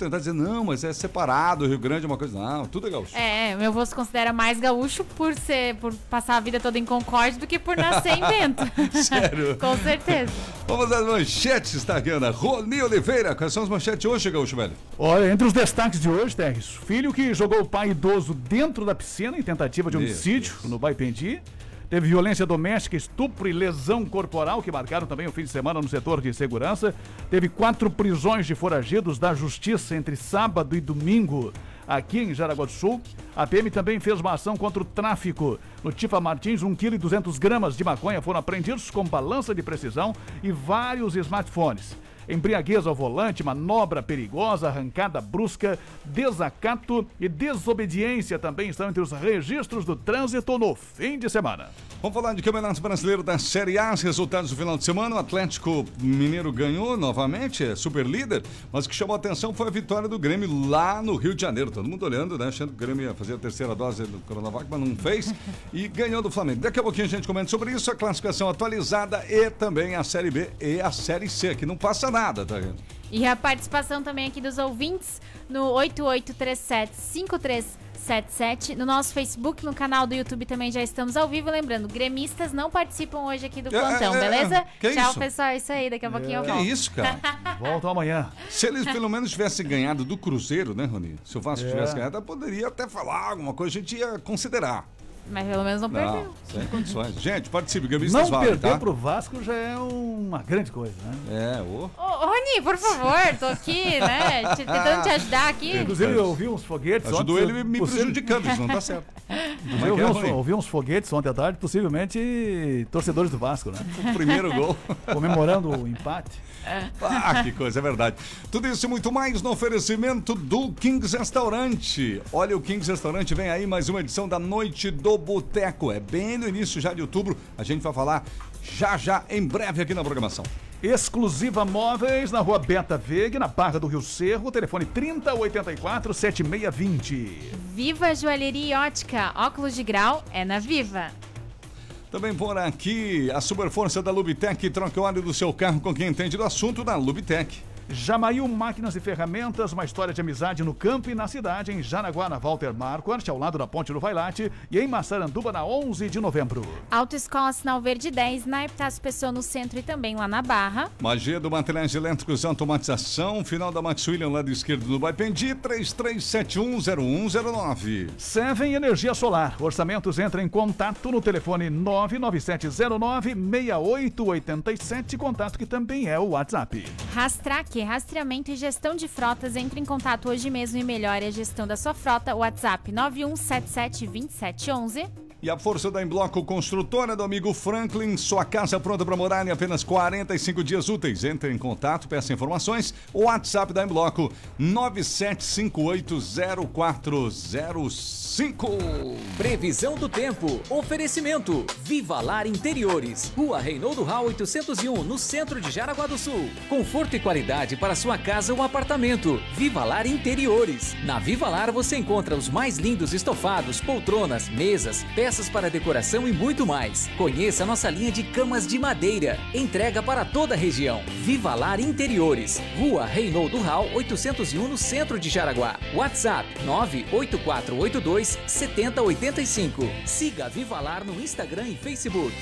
tentar dizer, não, mas é separado, o Rio Grande é uma coisa. Não, tudo é gaúcho. É, meu avô se considera mais gaúcho por ser, por passar a vida toda em Concórdia do que por nascer em Bento. Sério? Com certeza. Vamos às manchetes, Tagana. Rony Oliveira, quais são as manchetes hoje, gaúcho, velho? Olha, entre os destaques de hoje, Terres, filho que jogou o pai idoso dentro da piscina em tentativa de homicídio Deus. no Baipendi. Teve violência doméstica, estupro e lesão corporal, que marcaram também o fim de semana no setor de segurança. Teve quatro prisões de foragidos da justiça entre sábado e domingo aqui em Jaraguá do Sul. A PM também fez uma ação contra o tráfico. No Tifa Martins, 1,2 kg gramas de maconha foram apreendidos com balança de precisão e vários smartphones. Embriaguez ao volante, manobra perigosa, arrancada brusca, desacato e desobediência também estão entre os registros do trânsito no fim de semana. Vamos falar de Campeonato Brasileiro da Série A, os resultados do final de semana. O Atlético Mineiro ganhou novamente, é super líder, mas o que chamou a atenção foi a vitória do Grêmio lá no Rio de Janeiro. Todo mundo olhando, né? Achando que o Grêmio ia fazer a terceira dose do Coronavac, mas não fez. E ganhou do Flamengo. Daqui a pouquinho a gente comenta sobre isso, a classificação atualizada e também a Série B e a Série C, que não passa nada, tá vendo? E a participação também aqui dos ouvintes no 8837-5377. No nosso Facebook, no canal do YouTube também já estamos ao vivo. Lembrando, gremistas não participam hoje aqui do É, plantão, é, é. beleza? Que Tchau, isso? pessoal. É isso aí. Daqui a pouquinho eu Que volto. isso, cara? Voltam amanhã. Se eles pelo menos tivessem ganhado do Cruzeiro, né, Rony? Se o Vasco É. tivesse ganhado, eu poderia até falar alguma coisa, a gente ia considerar. Mas pelo menos não, Não, perdeu. sem condições. Gente, participe, gremistas Não valem, perder tá? pro Vasco já é uma grande coisa, né? É, ô. Ô, Rony, por favor, tô aqui, né? te- Tentando te ajudar aqui. Inclusive, eu ouvi uns foguetes Ajudou ontem, ele me possível- prejudicando, isso não tá certo. Inclusive, eu Como é ouvi, que é, uns, Rony? ouvi uns foguetes ontem à tarde, possivelmente torcedores do Vasco, né? O primeiro gol. Comemorando o empate. Ah, que coisa, é verdade. Tudo isso e muito mais no oferecimento do Kings Restaurante. Olha, o Kings Restaurante vem aí mais uma edição da Noite do Boteco. É bem no início já de outubro. A gente vai falar já já, em breve, aqui na programação. Exclusiva Móveis, na rua Beta Veg, na Barra do Rio Cerro, telefone 3084 7620. Viva Joalheria e Ótica. Óculos de grau é na Viva. Também por aqui, a super força da Lubitec. Troque o óleo do seu carro com quem entende do assunto da Lubitec. Jamail Máquinas e Ferramentas, uma história de amizade no campo e na cidade, em Jaraguá, na Walter Marquardt, ao lado da Ponte do Vailate, e em Massaranduba, na 11 de novembro. Autoescola Sinal Verde 10, na Epitácio Pessoa no centro e também lá na Barra. Magia do Materiais Elétricos Automatização, final da Max William, lado esquerdo do Baipendi, 33710109. Seven Energia Solar. Orçamentos entra em contato no telefone 997096887, contato que também é o WhatsApp. Rastreamento e gestão de frotas. Entre em contato hoje mesmo e melhore a gestão da sua frota. WhatsApp 91772711. E a força da Embloco Construtora do amigo Franklin, sua casa pronta para morar em apenas 45 dias úteis. Entre em contato, peça informações. O WhatsApp da Embloco 97580405. Previsão do tempo. Oferecimento. Viva Lar Interiores. Rua Reinaldo Rau 801, no centro de Jaraguá do Sul. Conforto e qualidade para sua casa ou apartamento. Viva Lar Interiores. Na Viva Lar você encontra os mais lindos estofados, poltronas, mesas, peças para decoração e muito mais. Conheça nossa linha de camas de madeira. Entrega para toda a região. Viva Lar Interiores. Rua Reinaldo Rau 801, no centro de Jaraguá. WhatsApp 98482 7085. Siga Viva Lar no Instagram e Facebook.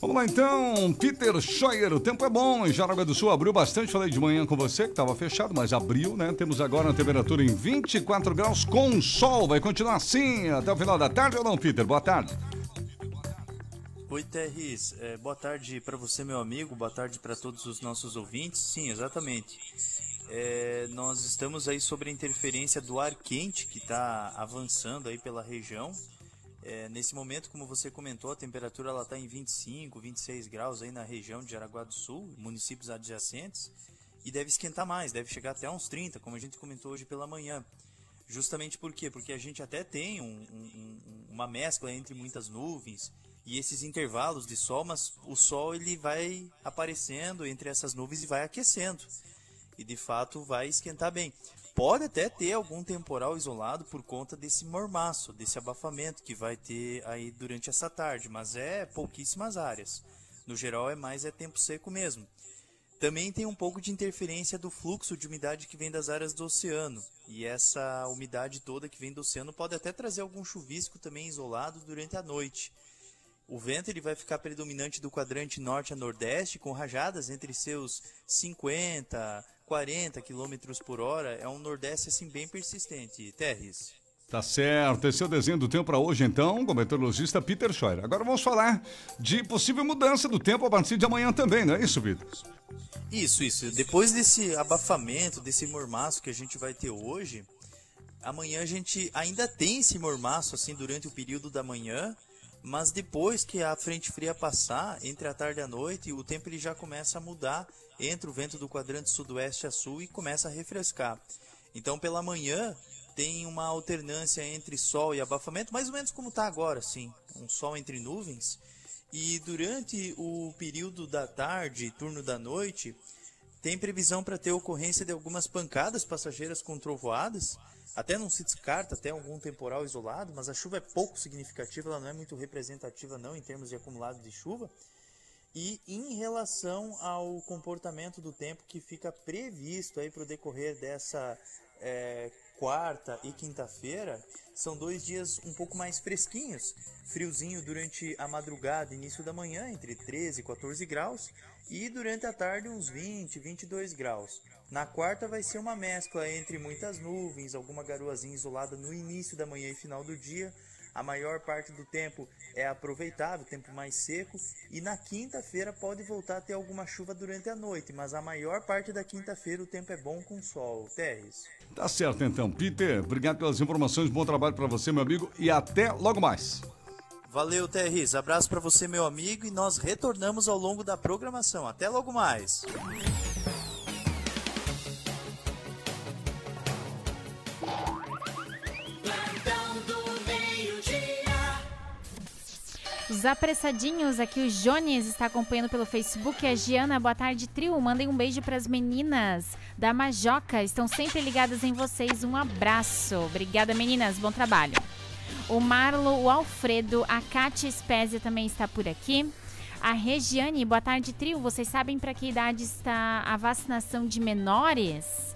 Vamos lá então, Peter Scheuer, o tempo é bom em Jaraguá do Sul, abriu bastante, falei de manhã com você que estava fechado, mas abriu, né? Temos agora uma temperatura em 24 graus com sol, vai continuar assim até o final da tarde ou não, Peter? Boa tarde. Oi, Terris. É, boa tarde para você, meu amigo. Boa tarde para todos os nossos ouvintes. Sim, exatamente. É, nós estamos aí sobre a interferência do ar quente que está avançando aí pela região. É, nesse momento, como você comentou, a temperatura está em 25, 26 graus aí na região de Jaraguá do Sul, municípios adjacentes, e deve esquentar mais, deve chegar até uns 30, como a gente comentou hoje pela manhã. Justamente por quê? Porque a gente até tem um- um- uma mescla entre muitas nuvens e esses intervalos de sol, mas o sol ele vai aparecendo entre essas nuvens e vai aquecendo. E de fato vai esquentar bem. Pode até ter algum temporal isolado por conta desse mormaço, desse abafamento que vai ter aí durante essa tarde, mas é pouquíssimas áreas. No geral é mais é tempo seco mesmo. Também tem um pouco de interferência do fluxo de umidade que vem das áreas do oceano. E essa umidade toda que vem do oceano pode até trazer algum chuvisco também isolado durante a noite. O vento ele vai ficar predominante do quadrante norte a nordeste, com rajadas entre seus 50, 40 km por hora. É um nordeste assim bem persistente. Terres. Tá certo, esse é o desenho do tempo para hoje, então, com o meteorologista Peter Scheuer. Agora vamos falar de possível mudança do tempo a partir de amanhã também, não é isso, Peter? Isso, isso. Depois desse abafamento, desse mormaço que a gente vai ter hoje, amanhã a gente ainda tem esse mormaço assim durante o período da manhã, mas depois que a frente fria passar, entre a tarde e a noite, o tempo ele já começa a mudar, entra o vento do quadrante sudoeste a sul e começa a refrescar. Então, pela manhã, tem uma alternância entre sol e abafamento, mais ou menos como está agora, sim. Um sol entre nuvens. E durante o período da tarde, turno da noite, tem previsão para ter ocorrência de algumas pancadas passageiras com trovoadas. Até não se descarta até algum temporal isolado, mas a chuva é pouco significativa, ela não é muito representativa não em termos de acumulado de chuva. E em relação ao comportamento do tempo que fica previsto aí para o decorrer dessa é, quarta e quinta-feira são dois dias um pouco mais fresquinhos. Friozinho durante a madrugada, início da manhã, entre 13 e 14 graus, e durante a tarde uns 20, 22 graus. Na quarta vai ser uma mescla entre muitas nuvens, alguma garoazinha isolada no início da manhã e final do dia, a maior parte do tempo é aproveitável, tempo mais seco, e na quinta-feira pode voltar a ter alguma chuva durante a noite, mas a maior parte da quinta-feira o tempo é bom com sol. Terres. Tá certo então, Peter. Obrigado pelas informações, bom trabalho para você, meu amigo, e até logo mais. Valeu, Terris. Abraço para você, meu amigo, e nós retornamos ao longo da programação. Até logo mais. Os apressadinhos aqui, o Jones está acompanhando pelo Facebook. A Giana, boa tarde, trio. Mandem um beijo para as meninas da Majoca. Estão sempre ligadas em vocês. Um abraço. Obrigada, meninas. Bom trabalho. O Marlo, o Alfredo, a Kátia Spezia também está por aqui. A Regiane, boa tarde, trio. Vocês sabem para que idade está a vacinação de menores?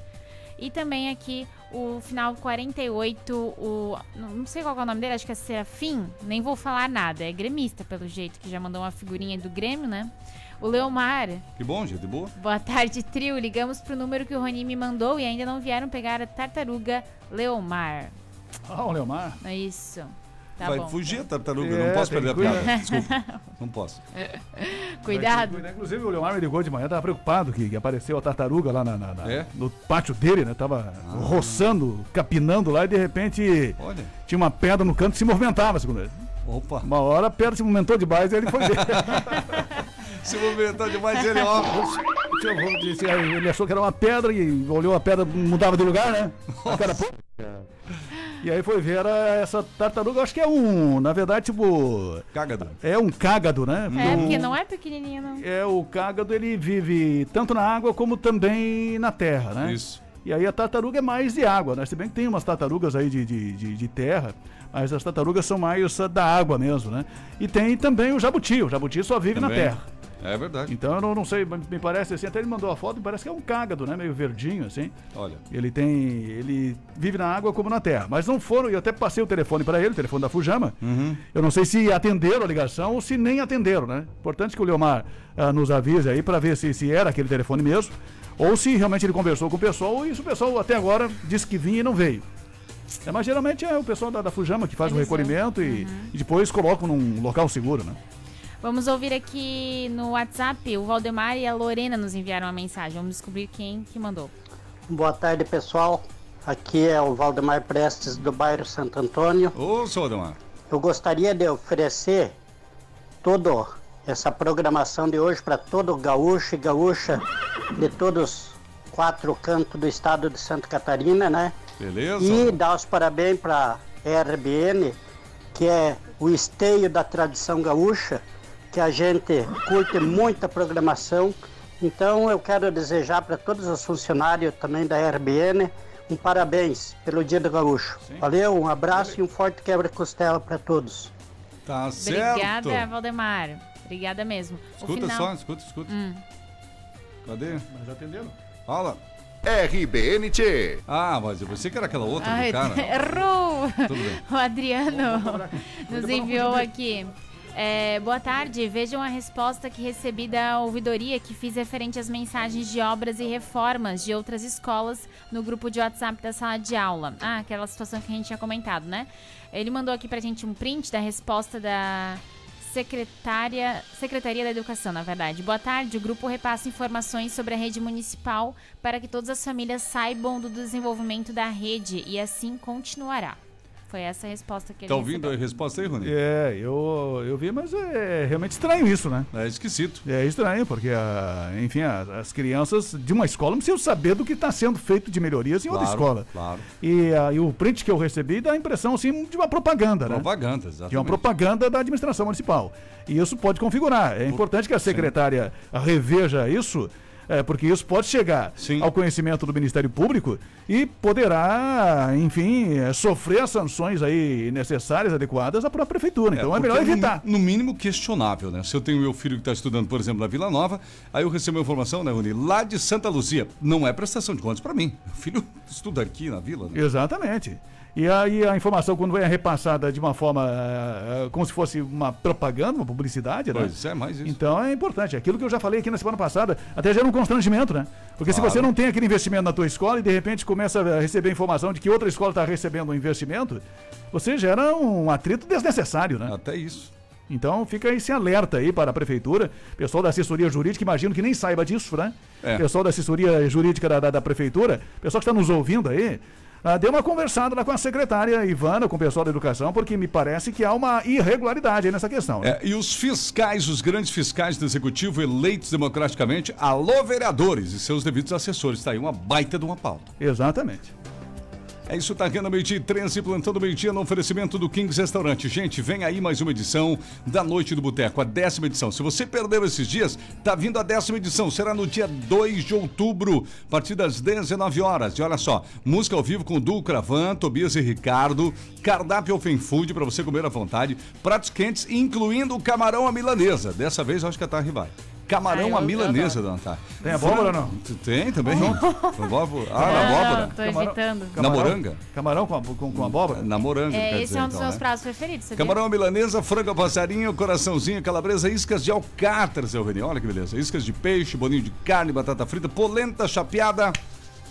E também aqui o final 48, o. Não sei qual é o nome dele, acho que é Serafim. Nem vou falar nada. É gremista, pelo jeito, que já mandou uma figurinha do Grêmio, né? O Leomar. Que bom, gente, boa. Boa tarde, trio. Ligamos pro número que o Rony me mandou e ainda não vieram pegar a tartaruga Leomar. Ah, o Leomar. É isso. Tá Vai bom. fugir, tartaruga. É, não posso perder a piada. Desculpa. Não posso. Cuidado. Inclusive, o Leomar me ligou de manhã, tava preocupado que, que apareceu a tartaruga lá na, na- na- É? no pátio dele, né? Tava roçando, capinando lá e de repente Olha. tinha uma pedra no canto e se movimentava, segundo ele. Opa. Uma hora a pedra se movimentou demais e ele foi ver. Se movimentou demais ele, ó. Ele achou que era uma pedra e olhou a pedra, mudava de lugar, né? A cara, pô. E aí foi ver era essa tartaruga, acho que é um, na verdade, tipo, Cágado. é um cágado, né? É, O- porque não é pequenininho, não. É, o cágado ele vive tanto na água como também na terra, né? Isso. E aí a tartaruga é mais de água, né? Se bem que tem umas tartarugas aí de, de, de, de terra, mas as tartarugas são mais ah, da água mesmo, né? E tem também o jabuti, o jabuti só vive na Também. terra. É verdade. Então eu não, não sei, me parece assim, até ele mandou a foto, me parece que é um cágado, né? Meio verdinho, assim. Olha. Ele tem. Ele vive na água como na terra. Mas não foram, eu até passei o telefone para ele, o telefone da Fujama. Eu não sei se atenderam a ligação ou se nem atenderam, né? Importante que o Leomar ah, nos avise aí para ver se, se era aquele telefone mesmo. Ou se realmente ele conversou com o pessoal e se o pessoal até agora disse que vinha e não veio. É, mas geralmente é o pessoal da, da Fujama que faz o Eles recolhimento e, e depois colocam num local seguro, né? Vamos ouvir aqui no WhatsApp. O Valdemar e a Lorena nos enviaram uma mensagem. Vamos descobrir quem que mandou. Boa tarde, pessoal. Aqui é o Valdemar Prestes do bairro Santo Antônio. Ô, seu Ademar. Eu gostaria de oferecer toda essa programação de hoje para todo gaúcho e gaúcha de todos os quatro cantos do estado de Santa Catarina, né? Beleza? E dar os parabéns para a RBN, que é o esteio da tradição gaúcha, que a gente curte muita programação. Então eu quero desejar para todos os funcionários também da RBN um parabéns pelo Dia do Gaúcho. Valeu, um abraço e um forte quebra-costela para todos. Tá certo. Obrigada, Valdemar. Obrigada mesmo. O Escuta final- só, escuta, escuta. Cadê? Mas atenderam. Fala. RBNT. Ah, mas eu pensei que era aquela outra Ai, do cara. errou! Tudo bem. O Adriano nos enviou aqui. É, boa tarde, vejam a resposta que recebi da ouvidoria que fiz referente às mensagens de obras e reformas de outras escolas no grupo de WhatsApp da sala de aula. Ah, aquela situação que a gente tinha comentado, né? Ele mandou aqui pra gente um print da resposta da secretária, Secretaria da Educação, na verdade. Boa tarde, o grupo repassa informações sobre a rede municipal para que todas as famílias saibam do desenvolvimento da rede e assim continuará. Foi essa a resposta que ele Tá ouvindo recebeu. a resposta aí, Rony? É, eu, eu vi, mas é realmente estranho isso, né? É esquisito. É estranho, porque, ah, enfim, as, as crianças de uma escola não precisam saber do que está sendo feito de melhorias em outra Claro, escola. claro. E, ah, e o print que eu recebi dá a impressão, assim, de uma propaganda, né? Propaganda, De uma exatamente. propaganda da administração municipal. E isso pode configurar. É importante que a secretária reveja isso, é, porque isso pode chegar Sim. ao conhecimento do Ministério Público e poderá, enfim, é, sofrer as sanções aí necessárias, adequadas à própria prefeitura. Então é, porque melhor no- evitar. No, mínimo questionável, né? Se eu tenho meu filho que está estudando, por exemplo, na Vila Nova, aí eu recebo uma informação, né, Rony? Lá de Santa Luzia. Não é prestação de contas para mim. Meu filho estuda aqui na Vila, né? Exatamente. E aí a informação, quando é repassada de uma forma eh, eh, como se fosse uma propaganda, uma publicidade, né? Pois é, mais isso. Então é importante. Aquilo que eu já falei aqui na semana passada, até gera um constrangimento, né? Porque se Claro. você não tem aquele investimento na tua escola e de repente começa a receber informação de que outra escola está recebendo um investimento, você gera um atrito desnecessário, né? Até isso. Então fica esse alerta aí para a prefeitura, pessoal da assessoria jurídica, imagino que nem saiba disso, né? É. Pessoal da assessoria jurídica da, da, da prefeitura, pessoal que está nos ouvindo aí, ah, dê uma conversada lá com a secretária Ivana, com o pessoal da educação, porque me parece que há uma irregularidade aí nessa questão. Né? É, e os fiscais, os grandes fiscais do executivo eleitos democraticamente, alô vereadores e seus devidos assessores. Tá aí uma baita de uma pauta. Exatamente. É isso, tá no meio-dia e 13, plantando meio-dia no oferecimento do Kings Restaurante. Gente, vem aí mais uma edição da Noite do Boteco, a décima edição. Se você perdeu esses dias, tá vindo a décima edição. Será no dia 2 de outubro, a partir das 19 horas. E olha só, música ao vivo com Du Cravan, Tobias e Ricardo, cardápio Open Food para você comer à vontade, pratos quentes, incluindo o camarão à milanesa. Dessa vez eu acho que a Tarri vai. Camarão Ah, à milanesa, dona Tarri. Tem abóbora ou não? Tem também. Abóbora. Ah, na abóbora. tô evitando. Na moranga? Camarão com, a- com, com abóbora? Na moranga, É, esse dizer, é um dos então, meus né? pratos preferidos, sabia? Camarão à milanesa, frango ao passarinho, coraçãozinho, calabresa, iscas de alcatra, seu Reni. Olha que beleza. Iscas de peixe, bolinho de carne, batata frita, polenta chapeada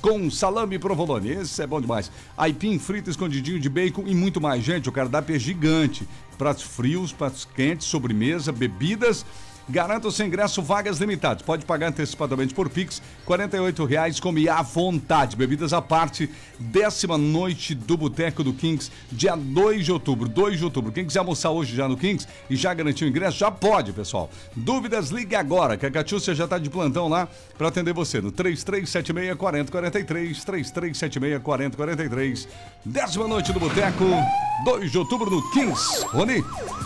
com salame e provolone. Esse é bom demais. Aipim frito, escondidinho de bacon e muito mais. Gente, o cardápio é gigante. Pratos frios, pratos quentes, sobremesa, bebidas. Garanta o seu ingresso, vagas limitadas. Pode pagar antecipadamente por Pix, R$ 48,00, come à vontade. Bebidas à parte, décima noite do Boteco do Kings, dia 2 de outubro. 2 de outubro. Quem quiser almoçar hoje já no Kings e já garantir o ingresso, já pode, pessoal. Dúvidas, ligue agora, que a Catiúcia já está de plantão lá para atender você no 3376-4043, 3376-4043. Décima noite do Boteco, 2 de outubro no Kings. Rony,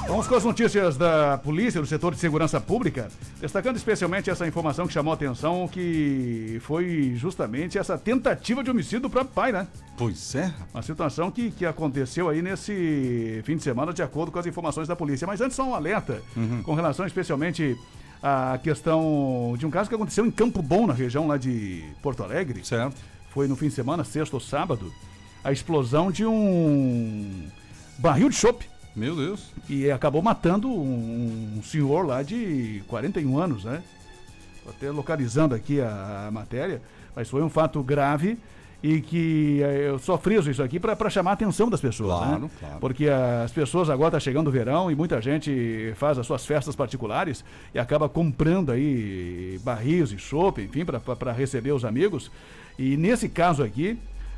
Vamos com as notícias da polícia, do setor de segurança pública, destacando especialmente essa informação que chamou a atenção, que foi justamente essa tentativa de homicídio do próprio pai, né? pois é, Uma situação que, que aconteceu aí nesse fim de semana, de acordo com as informações da polícia. Mas antes, só um alerta com relação especialmente à questão de um caso que aconteceu em Campo Bom, na região lá de Porto Alegre. certo. Foi no fim de semana, sexta ou sábado, a explosão de um barril de chope. Meu Deus. E acabou matando um, um senhor lá de 41 anos, né? Tô até localizando aqui a, a matéria, mas foi um fato grave e que eh, eu só friso isso aqui para chamar a atenção das pessoas, Claro, né? claro. Porque as pessoas agora tá chegando o verão e muita gente faz as suas festas particulares e acaba comprando aí barris e chopp, enfim, para receber os amigos. E nesse caso aqui,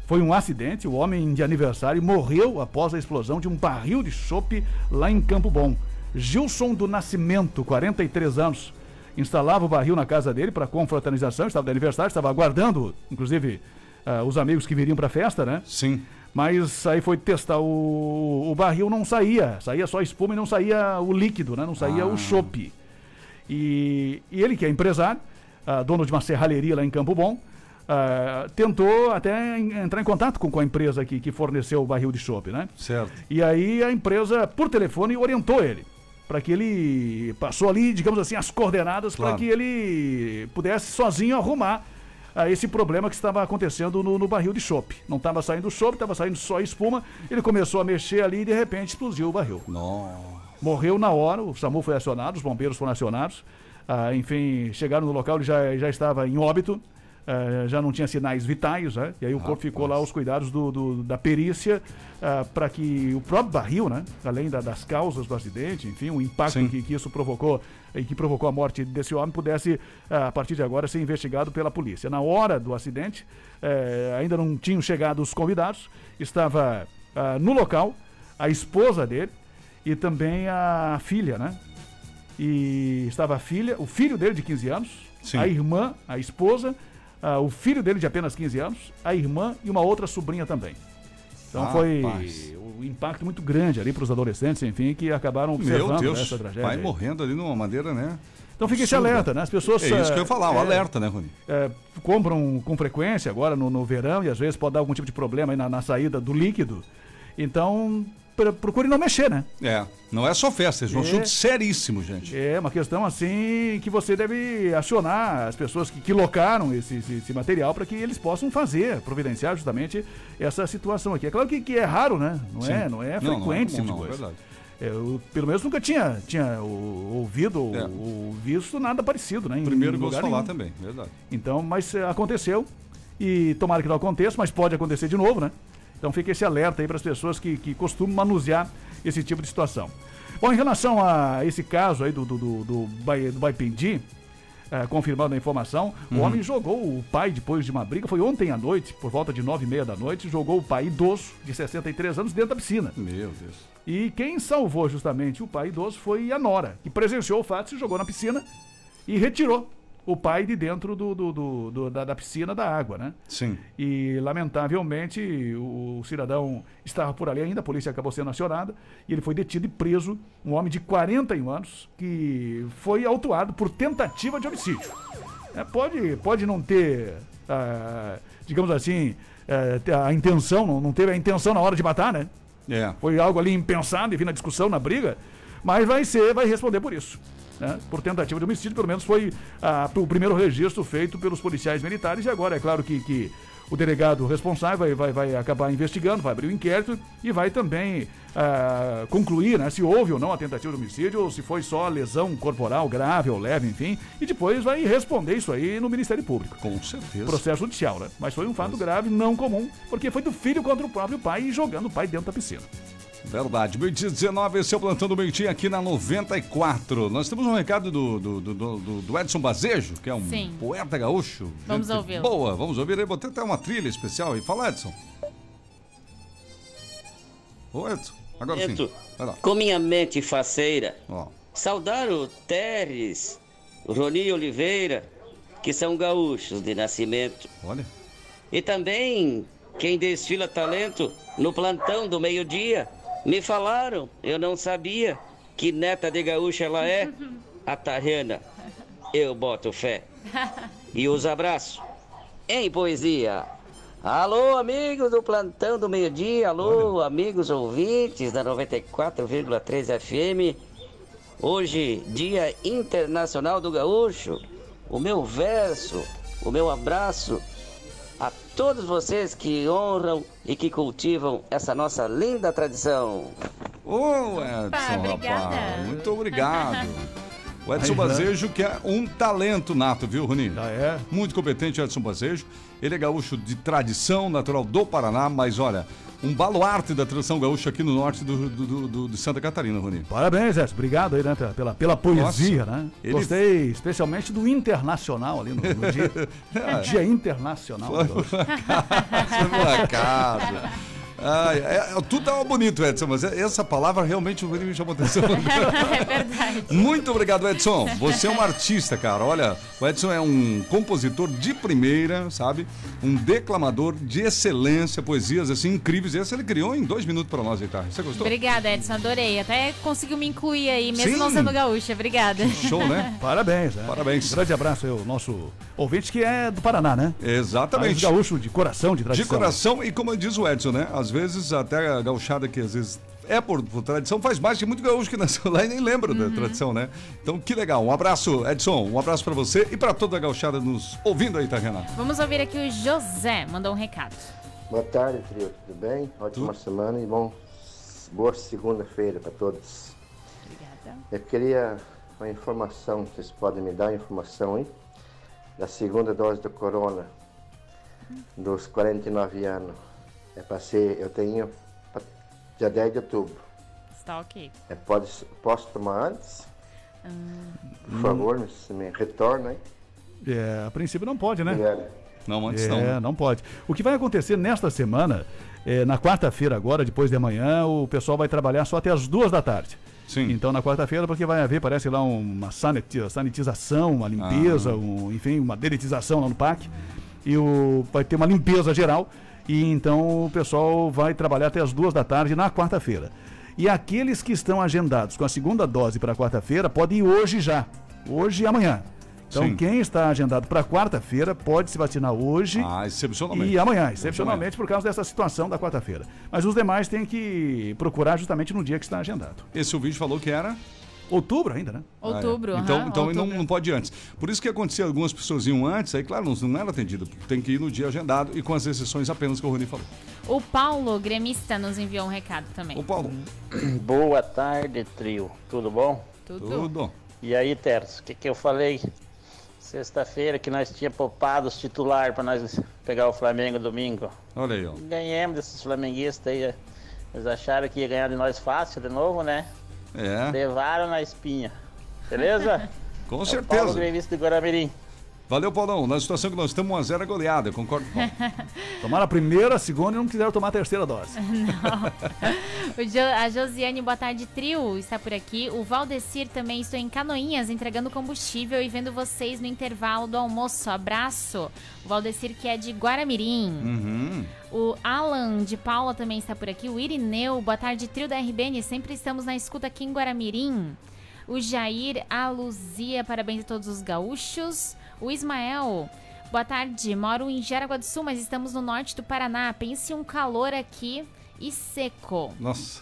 foi um acidente, o homem de aniversário morreu após a explosão de um barril de chopp lá em Campo Bom. Gilson do Nascimento, 43 anos, instalava o barril na casa dele para confraternização, estava de aniversário, estava aguardando, inclusive, ah, os amigos que viriam para a festa, né? Sim. Mas aí foi testar o, o barril, não saía, saía só espuma e não saía o líquido, né? Não saía o chopp. E, e ele, que é empresário, ah, dono de uma serralheria lá em Campo Bom, ah, tentou até en- entrar em contato com, com a empresa que, que forneceu o barril de chopp, né? Certo. E aí a empresa, por telefone, orientou ele. para que ele passou ali, digamos assim, as coordenadas Claro. para que ele pudesse sozinho arrumar ah, esse problema que estava acontecendo no, no barril de chopp. Não estava saindo chopp, estava saindo só espuma. Ele começou a mexer ali e de repente explodiu o barril. Não. Morreu na hora, o SAMU foi acionado, os bombeiros foram acionados. Ah, enfim, chegaram no local, ele já, já estava em óbito, ah, já não tinha sinais vitais, né? E aí o corpo ficou lá aos cuidados do, do- da perícia para que o próprio barril, né? Além da- das causas do acidente, enfim, o impacto que, que isso provocou e que provocou a morte desse homem pudesse, ah, a partir de agora, ser investigado pela polícia. Na hora do acidente, eh, ainda não tinham chegado os convidados, estava no local a esposa dele e também a filha, né? E estava a filha, o filho dele de 15 anos, Sim. a irmã, a esposa, ah, o filho dele de apenas 15 anos, a irmã e uma outra sobrinha também. Então foi Rapaz. um impacto muito grande ali para os adolescentes, enfim, que acabaram Meu observando Deus, essa tragédia. vai aí. morrendo ali numa maneira, né? Então fica esse alerta, né? As pessoas É isso que eu ia falar, um é, alerta, né, Rony? é, compram com frequência agora no, no verão e às vezes pode dar algum tipo de problema aí na, na saída do líquido. Então, pr- procure não mexer, né? É, não é só festa, é um É. assunto seríssimo, gente. É uma questão assim que você deve acionar as pessoas que, que locaram esse, esse, esse material para que eles possam fazer, providenciar justamente essa situação aqui. É claro que, que é raro, né? Não Sim. é, não é Não, não é frequente esse tipo comum, de não, é coisa. verdade. É, eu, pelo menos nunca tinha, tinha ouvido ou, É. ou visto nada parecido, né? em Primeiro ouço lugar falar nenhum. também, verdade. Então, mas é, aconteceu e tomara que não aconteça, mas pode acontecer de novo, né? Então fica esse alerta aí para as pessoas que, que costumam manusear esse tipo de situação. Bom, em relação a esse caso aí do, do, do, do, do Baipendi, é, confirmando a informação, o homem jogou o pai depois de uma briga, foi ontem à noite, por volta de nove e meia da noite, jogou o pai idoso, de 63 anos, dentro da piscina. Meu Deus. E quem salvou justamente o pai idoso foi a Nora, que presenciou o fato, se jogou na piscina e retirou o pai de dentro do, do- do- do- da, da piscina da água, né? Sim. E, lamentavelmente, o, o cidadão estava por ali ainda, a polícia acabou sendo acionada, e ele foi detido e preso, um homem de 41 anos, que foi autuado por tentativa de homicídio. É, pode, pode não ter, ah, digamos assim, eh, a intenção, não, não teve a intenção na hora de matar, né? É. Foi algo ali impensado, enfim, na discussão, na briga, mas vai ser, vai responder por isso. Né? Por tentativa de homicídio, pelo menos foi ah, o primeiro registro feito pelos policiais militares, e agora é claro que, que o delegado responsável vai, vai, vai acabar investigando, vai abrir o inquérito e vai também ah, concluir né, se houve ou não a tentativa de homicídio, ou se foi só lesão corporal grave ou leve, enfim, e depois vai responder isso aí no Ministério Público Com certeza. processo judicial, né? Mas foi um fato grave, não comum, porque foi do filho contra o próprio pai e jogando o pai dentro da piscina. Verdade. Meio-dia 19, esse é o Plantão do Meio-Dia aqui na 94. Nós temos um recado do, do, do, do- do Edson Bazejo, que é um Sim. poeta gaúcho. Vamos ouvi-lo. Boa, vamos ouvir aí. Botei até uma trilha especial aí. Fala, Edson. Ô, Edson. Agora sim. Vai lá. com minha mente faceira, Ó. saudar o Teres, o Roni Oliveira, que são gaúchos de nascimento. Olha. E também quem desfila talento no plantão do meio-dia. Me falaram, eu não sabia, que neta de gaúcha ela é, a Tarrana. Eu boto fé. E os abraço. Em poesia. Alô, amigos do plantão do meio-dia. Alô, amigos ouvintes da 94,3 FM. Hoje, Dia Internacional do Gaúcho. O meu verso, o meu abraço todos vocês que honram e que cultivam essa nossa linda tradição. Ô, Edson, Ah, obrigada. rapaz. Muito obrigado. O Edson Aí, né? Bazejo, que é um talento nato, viu, Rony? Já é. Muito competente, Edson Bazejo. Ele é gaúcho de tradição, natural do Paraná, mas olha, um baluarte da tradição gaúcha aqui no norte do, do- do- de Santa Catarina, Rony. Parabéns, Edson. Obrigado aí, né, pela- pela, poesia, Nossa, né? ele- Gostei especialmente do internacional ali no, no dia, É. dia internacional. Foi por acaso. Ai, é, é, tudo tava bonito, Edson, mas essa palavra realmente me chamou atenção. é verdade. Muito obrigado, Edson. Você é um artista, cara. Olha, o Edson é um compositor de primeira, sabe? Um declamador de excelência, poesias assim incríveis. Esse ele criou em dois minutos pra nós, Itar. Você gostou? Obrigada, Edson. Adorei. Até conseguiu me incluir aí, mesmo Sim. não sendo gaúcha. Obrigada. Show, né? Parabéns, né? Parabéns. Um grande abraço aí ao nosso ouvinte que é do Paraná, né? Mas Exatamente. gaúcho de coração, de De tradição. coração, e como diz o Edson, né? Às às vezes, até a gauchada que às vezes é por, por tradição, faz mais que muito gaúcho que nasceu lá e nem lembra da tradição, né? Então, que legal. Um abraço, Edson. Um abraço pra você e pra toda a gauchada nos ouvindo aí, tá, Renato? Vamos ouvir aqui o José, mandou um recado. Boa tarde, trio. Tudo bem? Ótima semana e bom, boa segunda-feira para todos. Obrigada. Eu queria uma informação, vocês podem me dar informação aí? Da segunda dose do corona, dos 49 anos. É para ser, eu tenho pra- dia 10 de outubro. Está ok. É, pode, posso tomar antes? Hum. Por favor, me, se me retorna aí. É, a princípio não pode, né? Obrigado. Não, antes É, não. não pode. O que vai acontecer nesta semana, é, na quarta-feira agora, depois de amanhã, o pessoal vai trabalhar só até as duas da tarde. Sim. Então, na quarta-feira, porque vai haver, parece lá, uma saniti- sanitização, uma limpeza, um, enfim, uma deretização lá no parque. E o, vai ter uma limpeza geral. E então o pessoal vai trabalhar até as duas da tarde na quarta-feira. E aqueles que estão agendados com a segunda dose para quarta-feira podem ir hoje já. Hoje e amanhã. Então, Sim. quem está agendado para quarta-feira pode se vacinar hoje Ah, excepcionalmente. e amanhã, excepcionalmente por causa dessa situação da quarta-feira. Mas os demais têm que procurar justamente no dia que está agendado. Esse ouvinte falou que era. Outubro ainda, né? Outubro, Ah, é. Então, aham, então não, outubro. não pode ir antes. Por isso que acontecia, algumas pessoas iam antes, aí, claro, não, não era atendido. Tem que ir no dia agendado e com as exceções apenas que o Rony falou. O Paulo, gremista, nos enviou um recado também. Ô, Paulo, Boa tarde, trio. Tudo bom? Tudo. tudo. E aí, Terço, o que, que eu falei? Sexta-feira que nós tinha poupado os titular para nós pegar o Flamengo domingo. Olha aí, ó. Ganhamos desses flamenguistas aí. Eles acharam que ia ganhar de nós fácil de novo, né? É, Levaram na espinha. Beleza? com É o Paulo certeza. De Guaramirim. Valeu, Paulão. Na situação que nós estamos, 1x0 é goleada. Eu concordo com. Tomaram a primeira, a segunda e não quiseram tomar a terceira dose. O Jo- a Josiane, boa tarde, trio, está por aqui. O Valdecir também, estou em Canoinhas, entregando combustível e vendo vocês no intervalo do almoço. Abraço. O Valdecir, que é de Guaramirim. Uhum. O Alan de Paula também está por aqui. O Irineu, boa tarde, trio da RBN. Sempre estamos na escuta aqui em Guaramirim. O Jair, a Luzia, parabéns a todos os gaúchos. O Ismael, boa tarde. Moro em Jaraguá do Sul, mas estamos no norte do Paraná. Pense um calor aqui e seco. Nossa.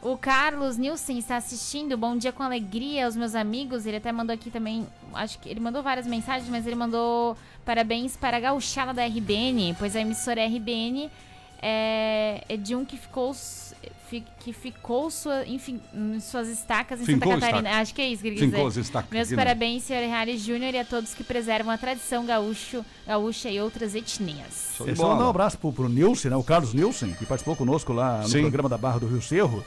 O Carlos Nilson está assistindo. Bom dia com alegria aos meus amigos. Ele até mandou aqui também. Acho que ele mandou várias mensagens, mas ele mandou parabéns para a gauchada da RBN, pois a emissora RBN é, é de um que ficou. Fi- Que ficou sua, enfim, em suas estacas em Fincou Santa Catarina. estaca. Acho que é isso que ele quis Fincou dizer. as estacas Meus né? parabéns, senhor Harry Júnior, e a todos que preservam a tradição gaúcho, gaúcha e outras etnias. É só mandar um abraço pro, pro Nilson, né? O Carlos Nilson, que participou conosco lá no Sim. programa da Barra do Rio Cerro.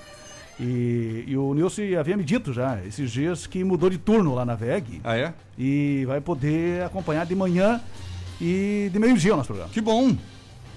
E, e o Nilson havia me dito já, esses dias, que mudou de turno lá na VEG Ah, é? e vai poder acompanhar de manhã e de meio-dia o nosso programa. Que bom. e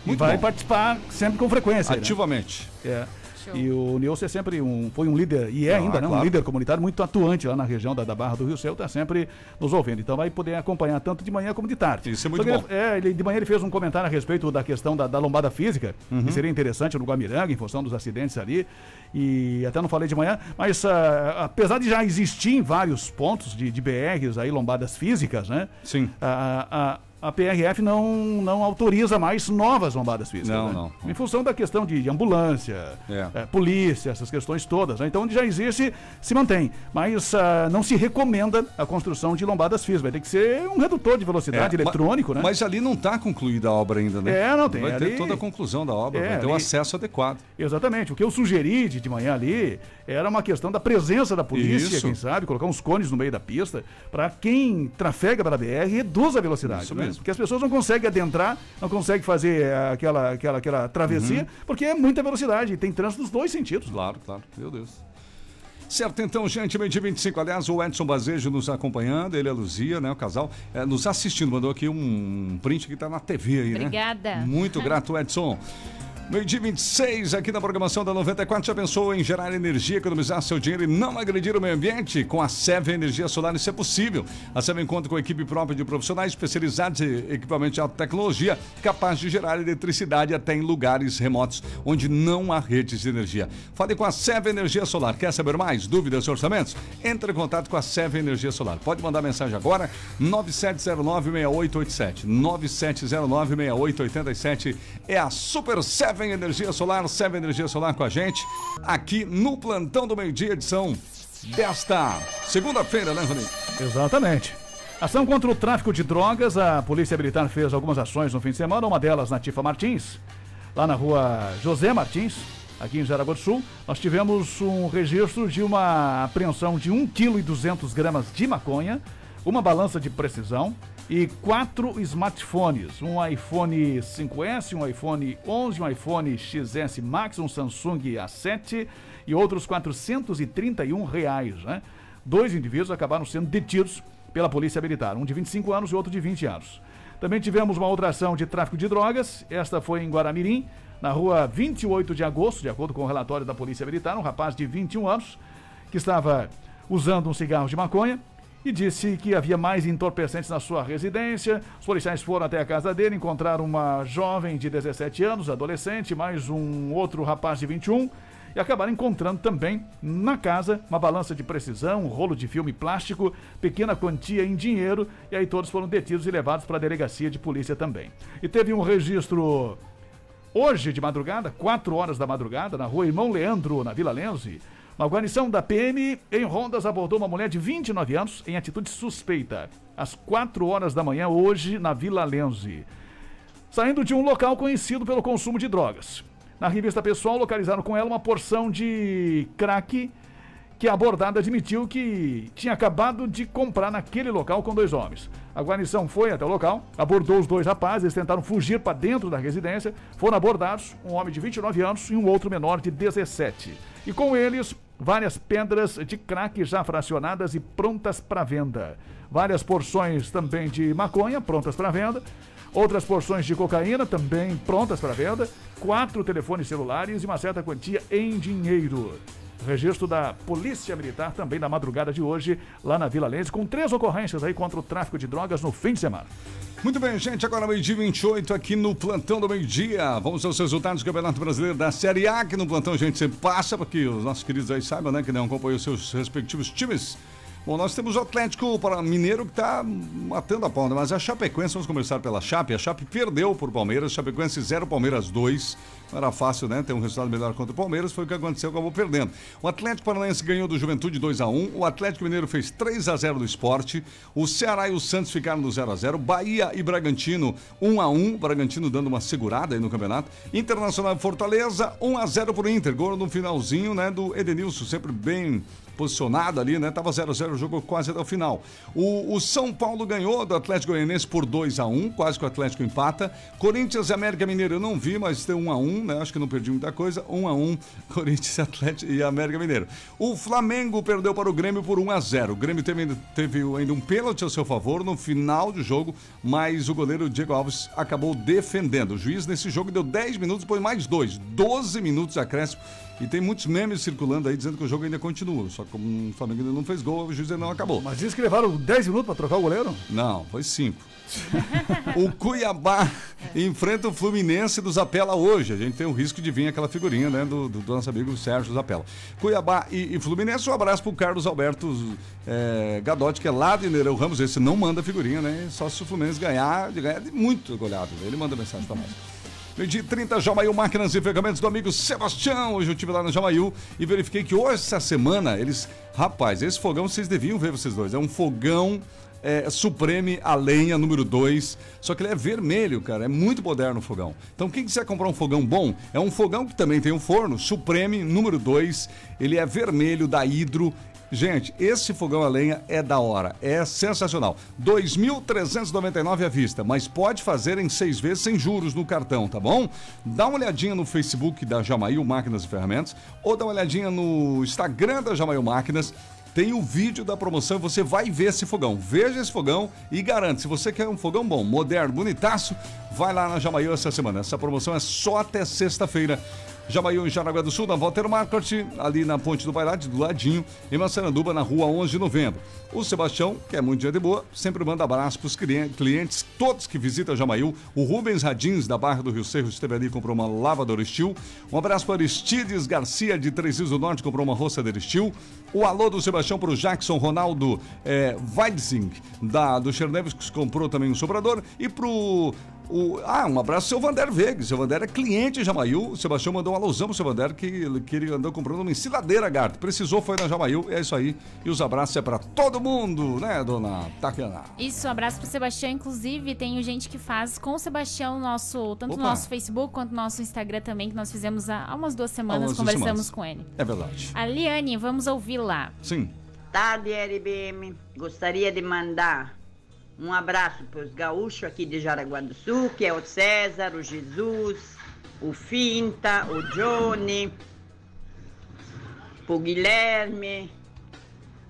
Muito vai bom. participar sempre com frequência. né? Ativamente. É. Show. E o Nilson é sempre um, foi um líder, e é Ah, ainda, né? Um claro. líder comunitário muito atuante lá na região da, da Barra do Rio Céu, está sempre nos ouvindo. Então vai poder acompanhar tanto de manhã como de tarde. Isso é muito bom. Ele, é, ele, de manhã ele fez um comentário a respeito da questão da, da lombada física, Uhum. que seria interessante no Guamiranga, em função dos acidentes ali. E até não falei de manhã, mas ah, apesar de já existir em vários pontos de, de BRs aí, lombadas físicas, né? Sim. a, a, a PRF não, não autoriza mais novas lombadas físicas. Não, né? não. Em função da questão de, ambulância, É. eh, polícia, essas questões todas. né? Então, onde já existe, se mantém. Mas ah, não se recomenda a construção de lombadas físicas. Vai ter que ser um redutor de velocidade É, eletrônico, ma- né? Mas ali não está concluída a obra ainda, né? É, não tem, Vai ter ali- toda a conclusão da obra, É, vai ter o acesso adequado. Exatamente. O que eu sugeri de, de manhã ali era uma questão da presença da polícia, Isso. quem sabe, colocar uns cones no meio da pista, para quem trafega pela BR reduza a velocidade. Isso né? Mesmo. Porque as pessoas não conseguem adentrar, não conseguem fazer eh, aquela, aquela, aquela travessia, Uhum. porque é muita velocidade. E tem trânsito dos dois sentidos. Claro, claro. Meu Deus. Certo, então, gente, meio de 25. Aliás, o Edson Bazejo nos acompanhando, ele e a Luzia, né, o casal, eh, nos assistindo. Mandou aqui um print que tá na TV aí, né? Obrigada. Muito grato, Edson. Meio dia 26 aqui na programação da 94. Já pensou em gerar energia, economizar seu dinheiro e não agredir o meio ambiente? Com a Seve Energia Solar isso é possível. A Seve conta com equipe própria de profissionais especializados em equipamento de alta tecnologia capaz de gerar eletricidade até em lugares remotos onde não há redes de energia. Fale com a Seve Energia Solar. Quer saber mais? Dúvidas, orçamentos? Entre em contato com a Seve Energia Solar. Pode mandar mensagem agora 97096887. 97096887 é a Super Seve Seven Energia Solar, Seven Energia Solar com a gente, aqui no Plantão do Meio Dia, edição desta segunda-feira, né, Roninho? Exatamente. Ação contra o tráfico de drogas, a Polícia Militar fez algumas ações no fim de semana, uma delas na Tifa Martins, lá na rua José Martins, aqui em Jaraguá do Sul. Nós tivemos um registro de uma apreensão de 1,2 kg gramas de maconha, uma balança de precisão e quatro smartphones, um iPhone 5S, um iPhone 11, um iPhone XS Max, um Samsung A7 e outros 431 reais, né? Dois indivíduos acabaram sendo detidos pela Polícia Militar, um de 25 anos e outro de 20 anos. Também tivemos uma outra ação de tráfico de drogas, esta foi em Guaramirim, na rua 28 de agosto, de acordo com o relatório da Polícia Militar, um rapaz de 21 anos que estava usando um cigarro de maconha e disse que havia mais entorpecentes na sua residência. Os policiais foram até a casa dele, encontraram uma jovem de 17 anos, adolescente, mais um outro rapaz de 21 e acabaram encontrando também na casa uma balança de precisão, um rolo de filme plástico, pequena quantia em dinheiro, e aí todos foram detidos e levados para a delegacia de polícia também. E teve um registro hoje de madrugada, 4 horas da madrugada, na rua Irmão Leandro, na Vila Lenze. Uma guarnição da PM em Rondas abordou uma mulher de 29 anos em atitude suspeita, às 4 horas da manhã, hoje, na Vila Lenze. Saindo de um local conhecido pelo consumo de drogas. Na revista pessoal, localizaram com ela uma porção de crack que a abordada admitiu que tinha acabado de comprar naquele local com dois homens. A guarnição foi até o local, abordou os dois rapazes, eles tentaram fugir para dentro da residência, foram abordados um homem de 29 anos e um outro menor de 17. E com eles, várias pedras de crack já fracionadas e prontas para venda. Várias porções também de maconha prontas para venda. Outras porções de cocaína também prontas para venda. Quatro telefones celulares e uma certa quantia em dinheiro. Registro da Polícia Militar também na madrugada de hoje, lá na Vila Lense, com três ocorrências aí contra o tráfico de drogas no fim de semana. Muito bem, gente. Agora meio-dia 28 aqui no Plantão do Meio-Dia. Vamos aos resultados do Campeonato Brasileiro da Série A, que no plantão a gente sempre passa, porque os nossos queridos aí saibam, né, que não acompanham os seus respectivos times. Bom, nós temos o Atlético para Mineiro que está matando a né? mas a Chapecoense, vamos começar pela Chape. A Chape perdeu por Palmeiras, Chapecoense 0, Palmeiras 2. Não era fácil, né? Ter um resultado melhor contra o Palmeiras, foi o que aconteceu, acabou perdendo. O Atlético Paranaense ganhou do Juventude 2 a 1 o Atlético Mineiro fez 3 a 0 do esporte, o Ceará e o Santos ficaram no 0 a 0 Bahia e Bragantino 1 a 1 Bragantino dando uma segurada aí no campeonato. Internacional Fortaleza 1 a 0 pro Inter, gol no finalzinho, né? Do Edenilson, sempre bem posicionado ali, né? Tava 0 a 0 o jogo quase até o final. O, o, São Paulo ganhou do Atlético Goianiense por 2 a 1 quase que o Atlético empata. Corinthians e América Mineiro eu não vi, mas tem 1 a 1 né? Acho que não perdi muita coisa. 1 a 1 Corinthians Atlético e América Mineiro. O Flamengo perdeu para o Grêmio por 1 a 0 O Grêmio teve, teve ainda um pênalti ao seu favor no final do jogo, mas o goleiro Diego Alves acabou defendendo. O juiz nesse jogo deu 10 minutos, depois mais dois, 12 minutos acréscimo e tem muitos memes circulando aí dizendo que o jogo ainda continua. Só que como o Flamengo ainda não fez gol, o juiz ainda não acabou. Mas diz que levaram 10 minutos para trocar o goleiro? Não, foi 5. o Cuiabá enfrenta o Fluminense do Zapela hoje. A gente tem o risco de vir aquela figurinha né, do, do, nosso amigo Sérgio Zapela. Cuiabá e, e Fluminense, um abraço pro Carlos Alberto é, Gadotti, que é lá de Nereu Ramos. Esse não manda figurinha, né? Só se o Fluminense ganhar, ganhar de muito goleado. Ele manda mensagem pra nós. Meio dia 30, Jamaiu Máquinas e Ferramentas do amigo Sebastião. Hoje eu estive lá na Jamaiu e verifiquei que hoje, essa semana, eles. Rapaz, esse fogão vocês deviam ver vocês dois. É um fogão é, Supreme a lenha número 2. Só que ele é vermelho, cara. É muito moderno o fogão. Então, quem quiser comprar um fogão bom, é um fogão que também tem um forno, Supreme número 2. Ele é vermelho da Hidro. Gente, esse fogão a lenha é da hora, é sensacional. 2.399 à vista, mas pode fazer em seis vezes sem juros no cartão, tá bom? Dá uma olhadinha no Facebook da Jamail Máquinas e Ferramentas ou dá uma olhadinha no Instagram da Jamail Máquinas. Tem o vídeo da promoção, você vai ver esse fogão. Veja esse fogão e garante, se você quer um fogão bom, moderno, bonitaço, vai lá na Jamail essa semana. Essa promoção é só até sexta-feira. Jamaiu em Jaraguá do Sul, na Walter Market, ali na Ponte do Bailade, do ladinho, em Massaranduba, na rua 11 de novembro. O Sebastião, que é muito dia de boa, sempre manda abraço para os clientes, todos que visitam Jamaiu. O Rubens Radins, da Barra do Rio Cerro, esteve ali e comprou uma lavadora Estil. Um abraço para Aristides Garcia, de Três Rios do Norte, comprou uma roçadeira Estil. O alô do Sebastião para o Jackson Ronaldo é, Weidzing, da, do Chernevski, que comprou também um sobrador. E para o O, ah, um abraço ao seu Vander Veiga. Seu Vander é cliente Jamail. O Sebastião mandou um alusão pro seu Vander que, que ele andou comprando uma ensiladeira, Garto. Precisou, foi na Jamail. É isso aí. E os abraços é pra todo mundo, né, dona Tatiana? Isso, um abraço pro Sebastião. Inclusive, tem gente que faz com o Sebastião nosso, tanto Opa. no nosso Facebook quanto no nosso Instagram também, que nós fizemos há umas duas semanas, umas duas conversamos semanas. com ele. É verdade. A Liane, vamos ouvi-la. Sim. Tarde, RBM. Gostaria de mandar um abraço para os gaúchos aqui de Jaraguá do Sul, que é o César, o Jesus, o Finta, o Johnny, pro Guilherme,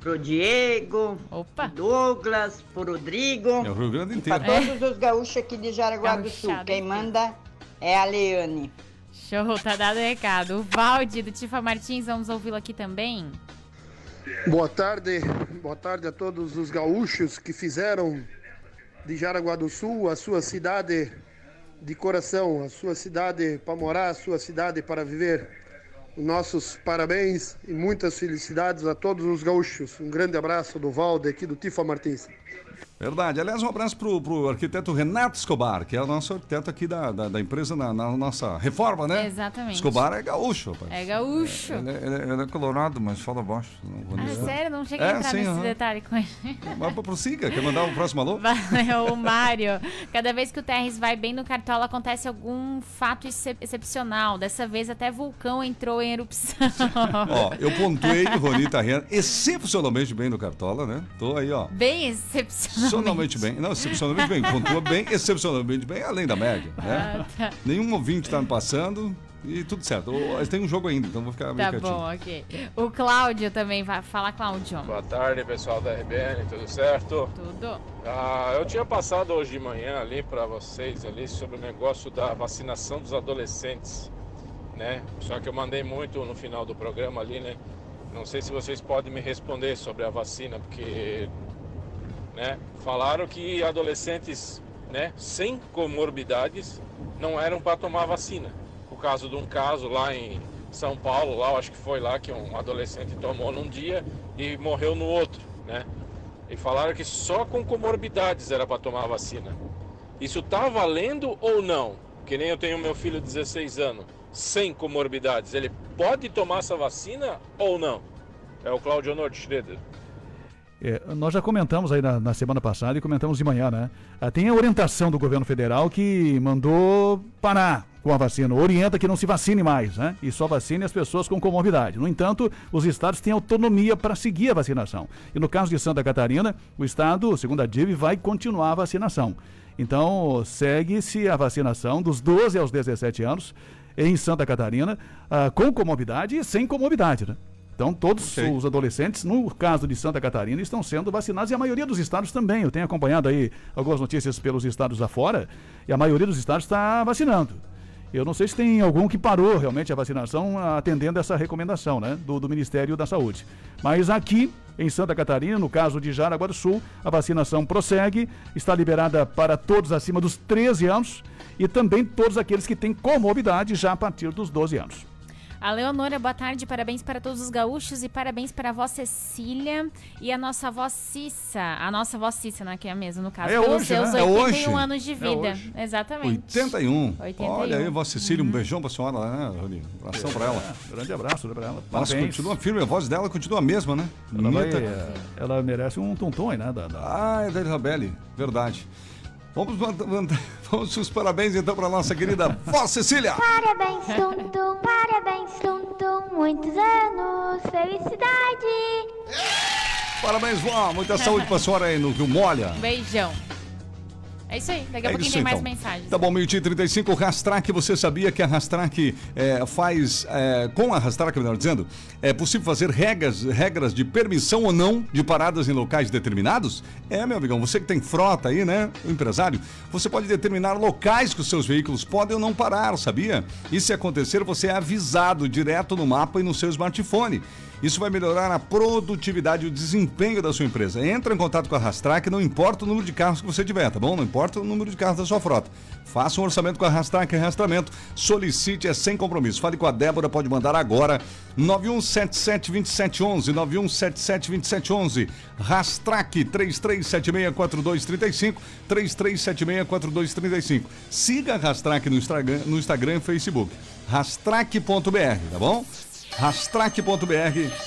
pro Diego, Opa. Douglas, pro Rodrigo. É o Rio Grande E para inteiro. todos os gaúchos aqui de Jaraguá do Sul. Quem manda é a Leane. Show, tá dado o recado. O Valde, do Tifa Martins, vamos ouvi-lo aqui também. Boa tarde, boa tarde a todos os gaúchos que fizeram de Jaraguá do Sul a sua cidade de coração, a sua cidade para morar, a sua cidade para viver. Nossos parabéns e muitas felicidades a todos os gaúchos. Um grande abraço do Valde aqui do Tifa Martins. Verdade. Aliás, um abraço pro, pro arquiteto Renato Escobar, que é o nosso arquiteto aqui da, da, da empresa na, na nossa reforma, né? Exatamente. Escobar é gaúcho, rapaz. É gaúcho. Ele, é- ele é- ele é colorado, mas fala baixo. Não vou Ah, dizer. sério? Não cheguei a É, entrar sim, nesse detalhe com ele. Mas prossiga, quer mandar o próximo alô? Valeu, Mário. Cada vez que o Terres vai bem no Cartola, acontece algum fato excep- excepcional. Dessa vez, até vulcão entrou em erupção. Ó, eu pontuei Ronita Rena excepcionalmente bem no Cartola, né? Tô aí, ó. Bem excepcional. Excepcionalmente bem. Não, excepcionalmente bem. Pontua bem, excepcionalmente bem, além da média, né? Ah, tá. Nenhum ouvinte tá me passando e tudo certo. Tem um jogo ainda, então vou ficar meio Tá quietinho. bom, ok. O Cláudio também vai. Fala, Cláudio. Boa tarde, pessoal da RBN, tudo certo? Tudo. Ah, eu tinha passado hoje de manhã ali para vocês ali sobre o negócio da vacinação dos adolescentes, né? Só que eu mandei muito no final do programa ali, né? Não sei se vocês podem me responder sobre a vacina, porque, né? Falaram que adolescentes, né? Sem comorbidades não eram para tomar vacina. O caso de um caso lá em São Paulo, lá, acho que foi lá que um adolescente tomou num dia e morreu no outro, né? E falaram que só com comorbidades era para tomar vacina. Isso tá valendo ou não? Que nem eu tenho meu filho de 16 anos, sem comorbidades. Ele pode tomar essa vacina ou não? É o Claudio Honor de Schroeder. É, nós já comentamos aí na, na semana passada e comentamos de manhã, né? Ah, tem a orientação do governo federal que mandou parar com a vacina, orienta que não se vacine mais, né? E só vacine as pessoas com comorbidade. No entanto, os estados têm autonomia para seguir a vacinação. E no caso de Santa Catarina, o estado, segundo a DIV, vai continuar a vacinação. Então, segue-se a vacinação dos 12 aos 17 anos em Santa Catarina, ah, com comorbidade e sem comorbidade, né? Então, todos Ok. os adolescentes, no caso de Santa Catarina, estão sendo vacinados e a maioria dos estados também. Eu tenho acompanhado aí algumas notícias pelos estados afora e a maioria dos estados está vacinando. Eu não sei se tem algum que parou realmente a vacinação atendendo essa recomendação né, do, do Ministério da Saúde. Mas aqui em Santa Catarina, no caso de Jaraguá do Sul, a vacinação prossegue, está liberada para todos acima dos 13 anos e também todos aqueles que têm comorbidade já a partir dos 12 anos. A Leonora, boa tarde, parabéns para todos os gaúchos e parabéns para a avó Cecília e a nossa avó Cissa. A nossa avó Cissa, né, que é a mesma, no caso. É pelos hoje, seus né? É 81 hoje. anos de É vida. hoje. Exatamente. 81. 81. Olha aí, Vossa Cecília, um beijão pra senhora lá, né, Rony? Um abração pra ela. É, grande abraço né, pra ela. Nossa, Parabéns. continua firme, a voz dela continua a mesma, né? Ela, vai, é, ela merece um tonton né? Da, da- Ah, é Dani Rabelli, verdade. Vamos, vamos os parabéns então pra nossa querida Vó Cecília. Parabéns, Tum Tum, parabéns, Tum Tum, muitos anos, felicidade. Parabéns, vó. Muita saúde pra senhora aí no Rio Molha. Um beijão. É isso aí, daqui a É pouquinho tem mais então. mensagens. Tá bom, meio-dia e 35, Rastrac, você sabia que a Rastrac é, faz, é, com a Rastrac, melhor dizendo, é possível fazer regras, regras de permissão ou não de paradas em locais determinados? É, meu amigão, você que tem frota aí, né, o empresário, você pode determinar locais que os seus veículos podem ou não parar, sabia? E se acontecer, você é avisado direto no mapa e no seu smartphone. Isso vai melhorar a produtividade e o desempenho da sua empresa. Entra em contato com a Rastrac, não importa o número de carros que você tiver, tá bom? Não importa o número de carros da sua frota. Faça um orçamento com a Rastrac Rastramento. Solicite, é sem compromisso. Fale com a Débora, pode mandar agora. 91772711, 91772711. Rastrac 33764235, 33764235. Siga a Rastrac no Instagram, no Instagram e Facebook. Rastrac.br, tá bom? Rastrac.br